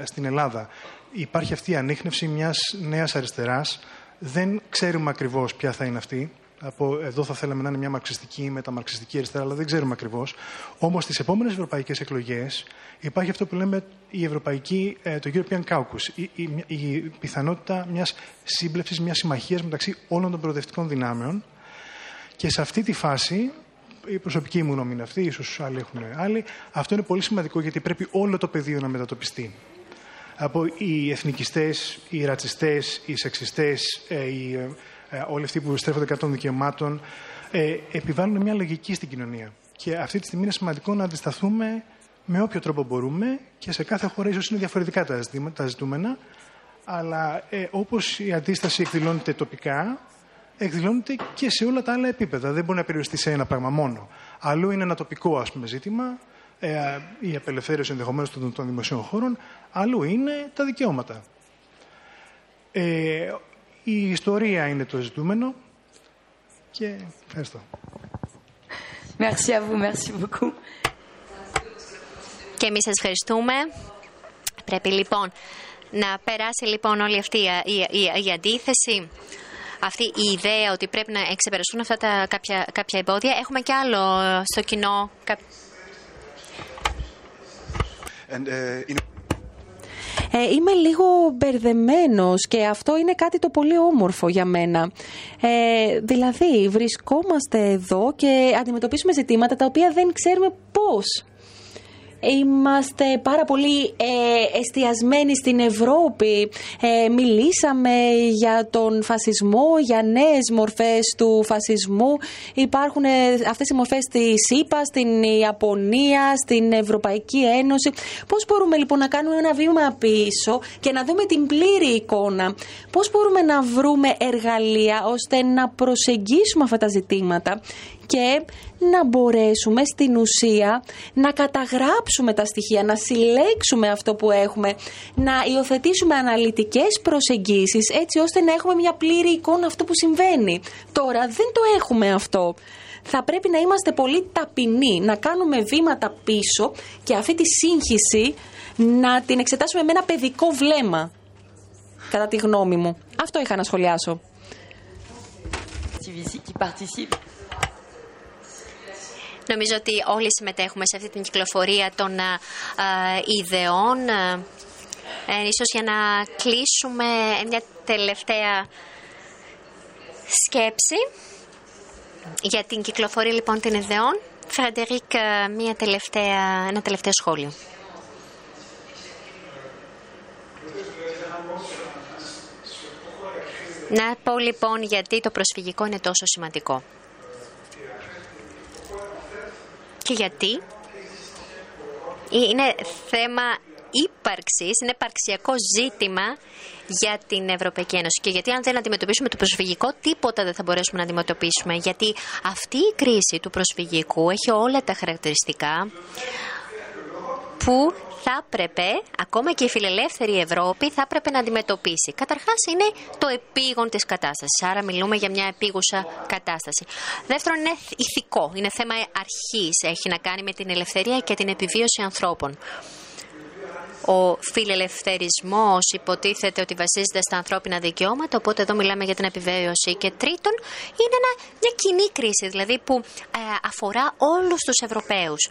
στην Ελλάδα υπάρχει αυτή η ανείχνευση μιας νέας αριστεράς. Δεν ξέρουμε ακριβώς ποια θα είναι αυτή. Από εδώ θα θέλαμε να είναι μια μαρξιστική ή μεταμαρξιστική αριστερά, αλλά δεν ξέρουμε ακριβώς. Όμως στις επόμενες ευρωπαϊκές εκλογές υπάρχει αυτό που λέμε η ευρωπαϊκή, ε, το European Caucus. Η, η, η πιθανότητα μιας σύμπλευσης, μιας συμμαχίας μεταξύ όλων των προοδευτικών δυνάμεων. Και σε αυτή τη φάση, η προσωπική μου γνώμη είναι αυτή, ίσως άλλοι έχουν άλλοι, αυτό είναι πολύ σημαντικό γιατί πρέπει όλο το πεδίο να μετατοπιστεί από οι εθνικιστές, οι ρατσιστές, οι σεξιστές, ε, οι, ε, όλοι αυτοί που στρέφονται κατά των δικαιωμάτων, ε, επιβάλλουν μια λογική στην κοινωνία. Και αυτή τη στιγμή είναι σημαντικό να αντισταθούμε με όποιο τρόπο μπορούμε και σε κάθε χώρα ίσως είναι διαφορετικά τα ζητούμενα, αλλά ε, όπως η αντίσταση εκδηλώνεται τοπικά, εκδηλώνεται και σε όλα τα άλλα επίπεδα. Δεν μπορεί να περιοριστεί σε ένα πράγμα μόνο. Αλλού είναι ένα τοπικό ας πούμε, ζήτημα, ε, η απελευθέρωση ενδεχομένως των, των δημοσίων χώρων, αλλού είναι τα δικαιώματα. Ε, η ιστορία είναι το ζητούμενο και ευχαριστώ. Merci à vous, merci beaucoup. Και εμείς σας ευχαριστούμε. Πρέπει λοιπόν να περάσει λοιπόν όλη αυτή η, η, η αντίθεση αυτή η ιδέα ότι πρέπει να εξεπεραστούν αυτά τα κάποια, κάποια εμπόδια. Έχουμε και άλλο στο κοινό. Uh, ε, είμαι λίγο μπερδεμένος και αυτό είναι κάτι το πολύ όμορφο για μένα. Ε, δηλαδή, βρισκόμαστε εδώ και αντιμετωπίσουμε ζητήματα τα οποία δεν ξέρουμε πώς Είμαστε πάρα πολύ ε, εστιασμένοι στην Ευρώπη. Ε, μιλήσαμε για τον φασισμό, για νέες μορφές του φασισμού. Υπάρχουν ε, αυτές οι μορφές στη ΣΥΠΑ, στην Ιαπωνία, στην Ευρωπαϊκή Ένωση. Πώς μπορούμε λοιπόν να κάνουμε ένα βήμα πίσω και να δούμε την πλήρη εικόνα; Πώς μπορούμε να βρούμε εργαλεία ώστε να προσεγγίσουμε αυτά τα ζητήματα; Και να μπορέσουμε στην ουσία να καταγράψουμε τα στοιχεία, να συλλέξουμε αυτό που έχουμε, να υιοθετήσουμε αναλυτικές προσεγγίσεις έτσι ώστε να έχουμε μια πλήρη εικόνα αυτό που συμβαίνει. Τώρα δεν το έχουμε αυτό. Θα πρέπει να είμαστε πολύ ταπεινοί, να κάνουμε βήματα πίσω και αυτή τη σύγχυση να την εξετάσουμε με ένα παιδικό βλέμμα, κατά τη γνώμη μου. Αυτό είχα να σχολιάσω. Νομίζω ότι όλοι συμμετέχουμε σε αυτή την κυκλοφορία των ε, ιδεών. Ε, ίσως για να κλείσουμε μια τελευταία σκέψη για την κυκλοφορία λοιπόν των ιδεών. Φρεντερίκ, μια τελευταία, ένα τελευταίο σχόλιο. Να πω λοιπόν γιατί το προσφυγικό είναι τόσο σημαντικό. Και γιατί είναι θέμα ύπαρξης, είναι υπαρξιακό ζήτημα για την Ευρωπαϊκή Ένωση. Και γιατί αν δεν αντιμετωπίσουμε το προσφυγικό, τίποτα δεν θα μπορέσουμε να αντιμετωπίσουμε. Γιατί αυτή η κρίση του προσφυγικού έχει όλα τα χαρακτηριστικά που θα έπρεπε, ακόμα και η φιλελεύθερη Ευρώπη, θα έπρεπε να αντιμετωπίσει. Καταρχάς, είναι το επίγον της κατάστασης. Άρα, μιλούμε για μια επίγουσα κατάσταση. Δεύτερον, είναι ηθικό. Είναι θέμα αρχής. Έχει να κάνει με την ελευθερία και την επιβίωση ανθρώπων ο φιλελευθερισμός υποτίθεται ότι βασίζεται στα ανθρώπινα δικαιώματα, οπότε εδώ μιλάμε για την επιβίωση. Και τρίτον, είναι μια κοινή κρίση, δηλαδή που ε, αφορά όλους τους Ευρωπαίους.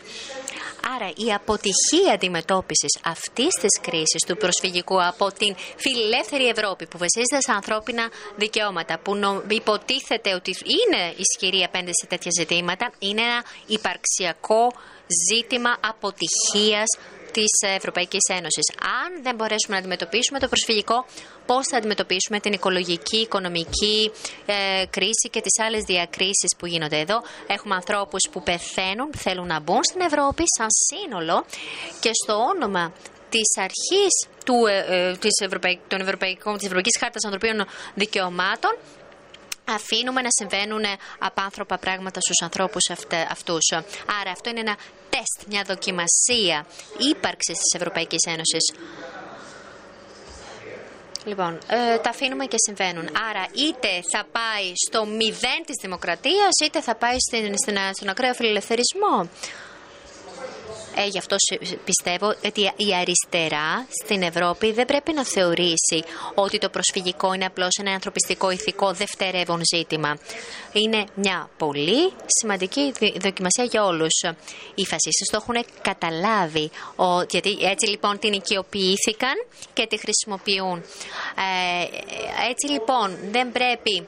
Άρα η αποτυχία αντιμετώπισης αυτής της κρίσης του προσφυγικού από την φιλελεύθερη Ευρώπη που βασίζεται στα ανθρώπινα δικαιώματα, που υποτίθεται ότι είναι ισχυρή απέναντι σε τέτοια ζητήματα, είναι ένα υπαρξιακό ζήτημα αποτυχίας της Ευρωπαϊκής Ένωσης. Αν δεν μπορέσουμε να αντιμετωπίσουμε το προσφυγικό, πώς θα αντιμετωπίσουμε την οικολογική, οικονομική ε, κρίση και τις άλλες διακρίσεις που γίνονται εδώ; Έχουμε ανθρώπους που πεθαίνουν, θέλουν να μπουν στην Ευρώπη σαν σύνολο και στο όνομα της αρχής του, ε, ε της, Ευρωπαϊκ, των Ευρωπαϊκών, της Ευρωπαϊκής Χάρτας Ανθρωπίνων Δικαιωμάτων αφήνουμε να συμβαίνουν απάνθρωπα πράγματα στους ανθρώπους αυτούς. Άρα αυτό είναι ένα τεστ, μια δοκιμασία ύπαρξης της Ευρωπαϊκής Ένωσης. Λοιπόν, ε, τα αφήνουμε και συμβαίνουν. Άρα, είτε θα πάει στο μηδέν της δημοκρατίας, είτε θα πάει στην, στην, στον ακραίο φιλελευθερισμό. Ε, γι' αυτό πιστεύω ότι η αριστερά στην Ευρώπη δεν πρέπει να θεωρήσει ότι το προσφυγικό είναι απλώς ένα ανθρωπιστικό ηθικό δευτερεύον ζήτημα. Είναι μια πολύ σημαντική δοκιμασία για όλους. Οι φασίστες το έχουν καταλάβει, γιατί έτσι λοιπόν την οικειοποιήθηκαν και τη χρησιμοποιούν. Ε, έτσι λοιπόν δεν πρέπει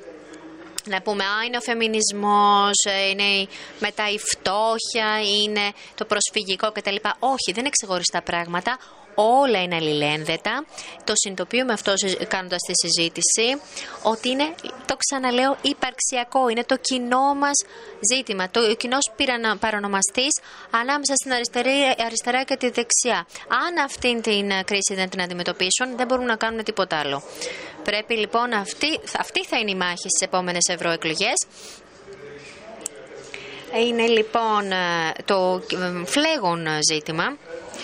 να πούμε, α, είναι ο φεμινισμός, ε, είναι μετά η φτώχεια, είναι το προσφυγικό κτλ. Όχι, δεν είναι ξεχωριστά πράγματα όλα είναι αλληλένδετα. Το συνειδητοποιούμε αυτό κάνοντας τη συζήτηση, ότι είναι, το ξαναλέω, υπαρξιακό. Είναι το κοινό μας ζήτημα, το κοινός παρονομαστής ανάμεσα στην αριστερά και τη δεξιά. Αν αυτή την κρίση δεν την αντιμετωπίσουν, δεν μπορούν να κάνουν τίποτα άλλο. Πρέπει λοιπόν αυτή, αυτή θα είναι η μάχη στις επόμενες ευρωεκλογές. Είναι λοιπόν ε, το ε, φλέγον ζήτημα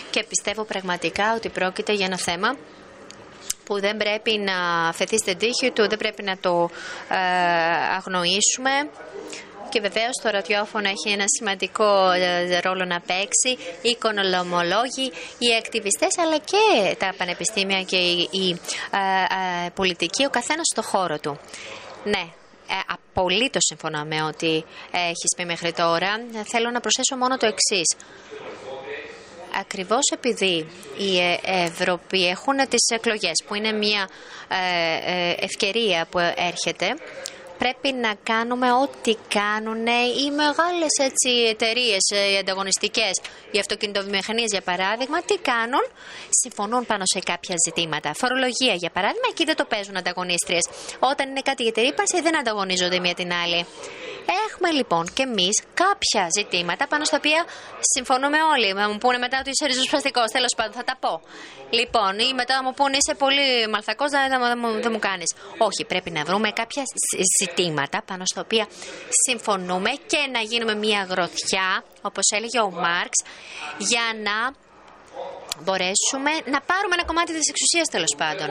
και πιστεύω πραγματικά ότι πρόκειται για ένα θέμα που δεν πρέπει να φεθεί στην τύχη του, δεν πρέπει να το ε, αγνοήσουμε. Και βεβαίως το ραδιόφωνο έχει ένα σημαντικό ε, ρόλο να παίξει. Οι οικονομολόγοι, οι ακτιβιστές, αλλά και τα πανεπιστήμια και οι, ε, πολιτικοί, ο καθένας στο χώρο του. Ναι, ε, απολύτως συμφωνώ με ό,τι έχεις πει μέχρι τώρα. Θέλω να προσθέσω μόνο το εξής ακριβώς επειδή οι Ευρωπαίοι έχουν τις εκλογές που είναι μια ε, ε, ευκαιρία που έρχεται πρέπει να κάνουμε ό,τι κάνουν οι μεγάλες έτσι, εταιρείες, ε, οι ανταγωνιστικές, οι αυτοκινητοβιομηχανίες για παράδειγμα, τι κάνουν, συμφωνούν πάνω σε κάποια ζητήματα. Φορολογία για παράδειγμα, εκεί δεν το παίζουν ανταγωνίστριες. Όταν είναι κάτι για ύπαρξη δεν ανταγωνίζονται μία την άλλη. Έχουμε λοιπόν και εμείς κάποια ζητήματα πάνω στα οποία συμφωνούμε όλοι. Θα μου πούνε μετά ότι είσαι ριζοσπαστικός, τέλος πάντων θα τα πω. Λοιπόν, ή μετά μου πούνε είσαι πολύ μαλθακός, δεν, δεν, δεν μου κάνεις. Όχι, πρέπει να βρούμε κάποια ζητήματα πάνω στα οποία συμφωνούμε και να γίνουμε μια γροθιά, όπως έλεγε ο Μάρξ, για να μπορέσουμε να πάρουμε ένα κομμάτι της εξουσίας τέλος πάντων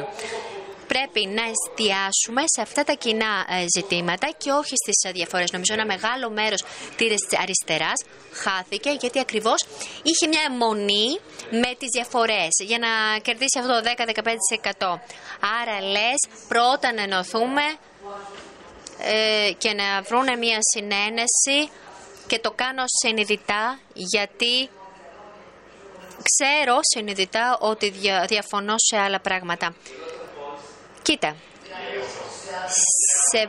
πρέπει να εστιάσουμε σε αυτά τα κοινά ε, ζητήματα και όχι στις διαφορές. Νομίζω ένα μεγάλο μέρος της αριστεράς χάθηκε γιατί ακριβώς είχε μια αιμονή με τις διαφορές για να κερδίσει αυτό το 10-15%. Άρα λες πρώτα να ενωθούμε ε, και να βρούνε μια συνένεση και το κάνω συνειδητά γιατί ξέρω συνειδητά ότι διαφωνώ σε άλλα πράγματα. Κοίτα, σε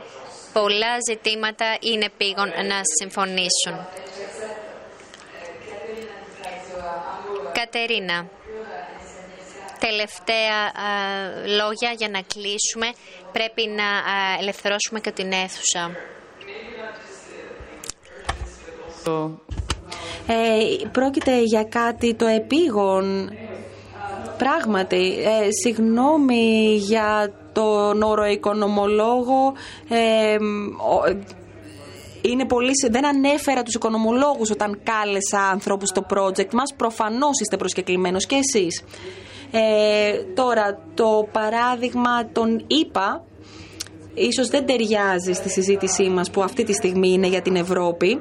πολλά ζητήματα είναι πήγον να συμφωνήσουν. Κατερίνα, τελευταία λόγια για να κλείσουμε. Πρέπει να ελευθερώσουμε και την αίθουσα. Ε, πρόκειται για κάτι το επίγον. Πράγματι, ε, συγγνώμη για τον όρο οικονομολόγο. Ε, είναι πολύ, δεν ανέφερα τους οικονομολόγους όταν κάλεσα ανθρώπους στο project μας. Προφανώς είστε προσκεκλημένος και εσείς. Ε, τώρα, το παράδειγμα των ΙΠΑ ίσως δεν ταιριάζει στη συζήτησή μας που αυτή τη στιγμή είναι για την Ευρώπη.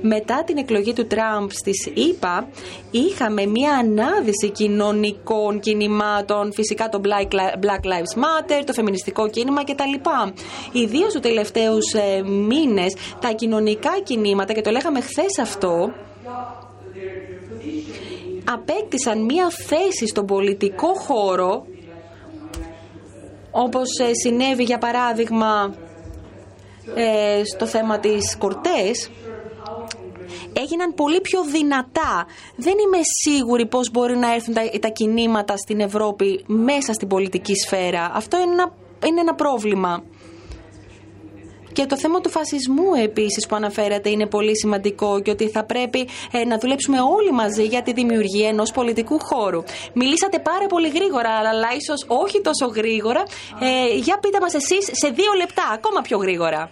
Μετά την εκλογή του Τραμπ στις ΗΠΑ είχαμε μια ανάδυση κοινωνικών κινημάτων, φυσικά το Black Lives Matter, το φεμινιστικό κίνημα κτλ. Ιδίως τους τελευταίους ε, μήνες τα κοινωνικά κινήματα, και το λέγαμε χθες αυτό, απέκτησαν μια θέση στον πολιτικό χώρο όπως ε, συνέβη για παράδειγμα ε, στο θέμα της Κορτές έγιναν πολύ πιο δυνατά. Δεν είμαι σίγουρη πώς μπορεί να έρθουν τα, τα κινήματα στην Ευρώπη μέσα στην πολιτική σφαίρα. Αυτό είναι ένα, είναι ένα πρόβλημα. Και το θέμα του φασισμού επίσης που αναφέρατε είναι πολύ σημαντικό και ότι θα πρέπει ε, να δουλέψουμε όλοι μαζί για τη δημιουργία ενός πολιτικού χώρου. Μιλήσατε πάρα πολύ γρήγορα, αλλά ίσως όχι τόσο γρήγορα. Ε, για πείτε μας εσείς σε δύο λεπτά, ακόμα πιο γρήγορα.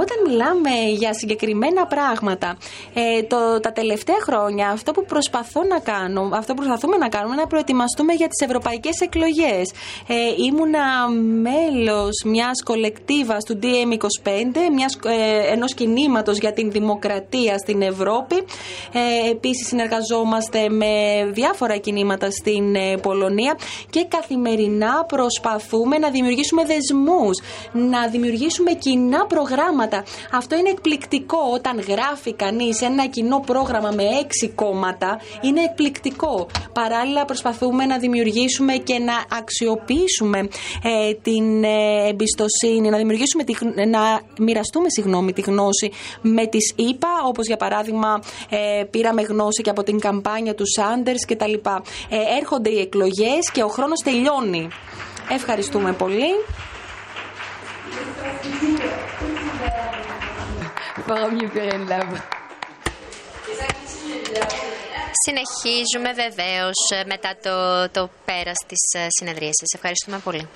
Όταν μιλάμε για συγκεκριμένα πράγματα, ε, το, τα τελευταία χρόνια αυτό που προσπαθώ να κάνω, αυτό που προσπαθούμε να κάνουμε είναι να προετοιμαστούμε για τις ευρωπαϊκές εκλογές. Ε, ήμουνα μέλος μιας κολεκτίβας του DM25, μιας, ε, ενός κινήματος για την δημοκρατία στην Ευρώπη. Ε, επίσης συνεργαζόμαστε με διάφορα κινήματα στην ε, Πολωνία και καθημερινά προσπαθούμε να δημιουργήσουμε δεσμούς, να δημιουργήσουμε κοινά προγράμματα αυτό είναι εκπληκτικό όταν γράφει κανείς ένα κοινό πρόγραμμα με έξι κόμματα. Είναι εκπληκτικό. Παράλληλα προσπαθούμε να δημιουργήσουμε και να αξιοποιήσουμε ε, την ε, εμπιστοσύνη, να δημιουργήσουμε, τη, να μοιραστούμε συγγνώμη, τη γνώση με τις ΗΠΑ, όπως για παράδειγμα ε, πήραμε γνώση και από την καμπάνια του Σάντερς κτλ. Ε, έρχονται οι εκλογές και ο χρόνος τελειώνει. Ευχαριστούμε πολύ. Συνεχίζουμε βεβαίως ε, μετά το, το πέρας της ε, συνεδρίας σας. Ευχαριστούμε πολύ.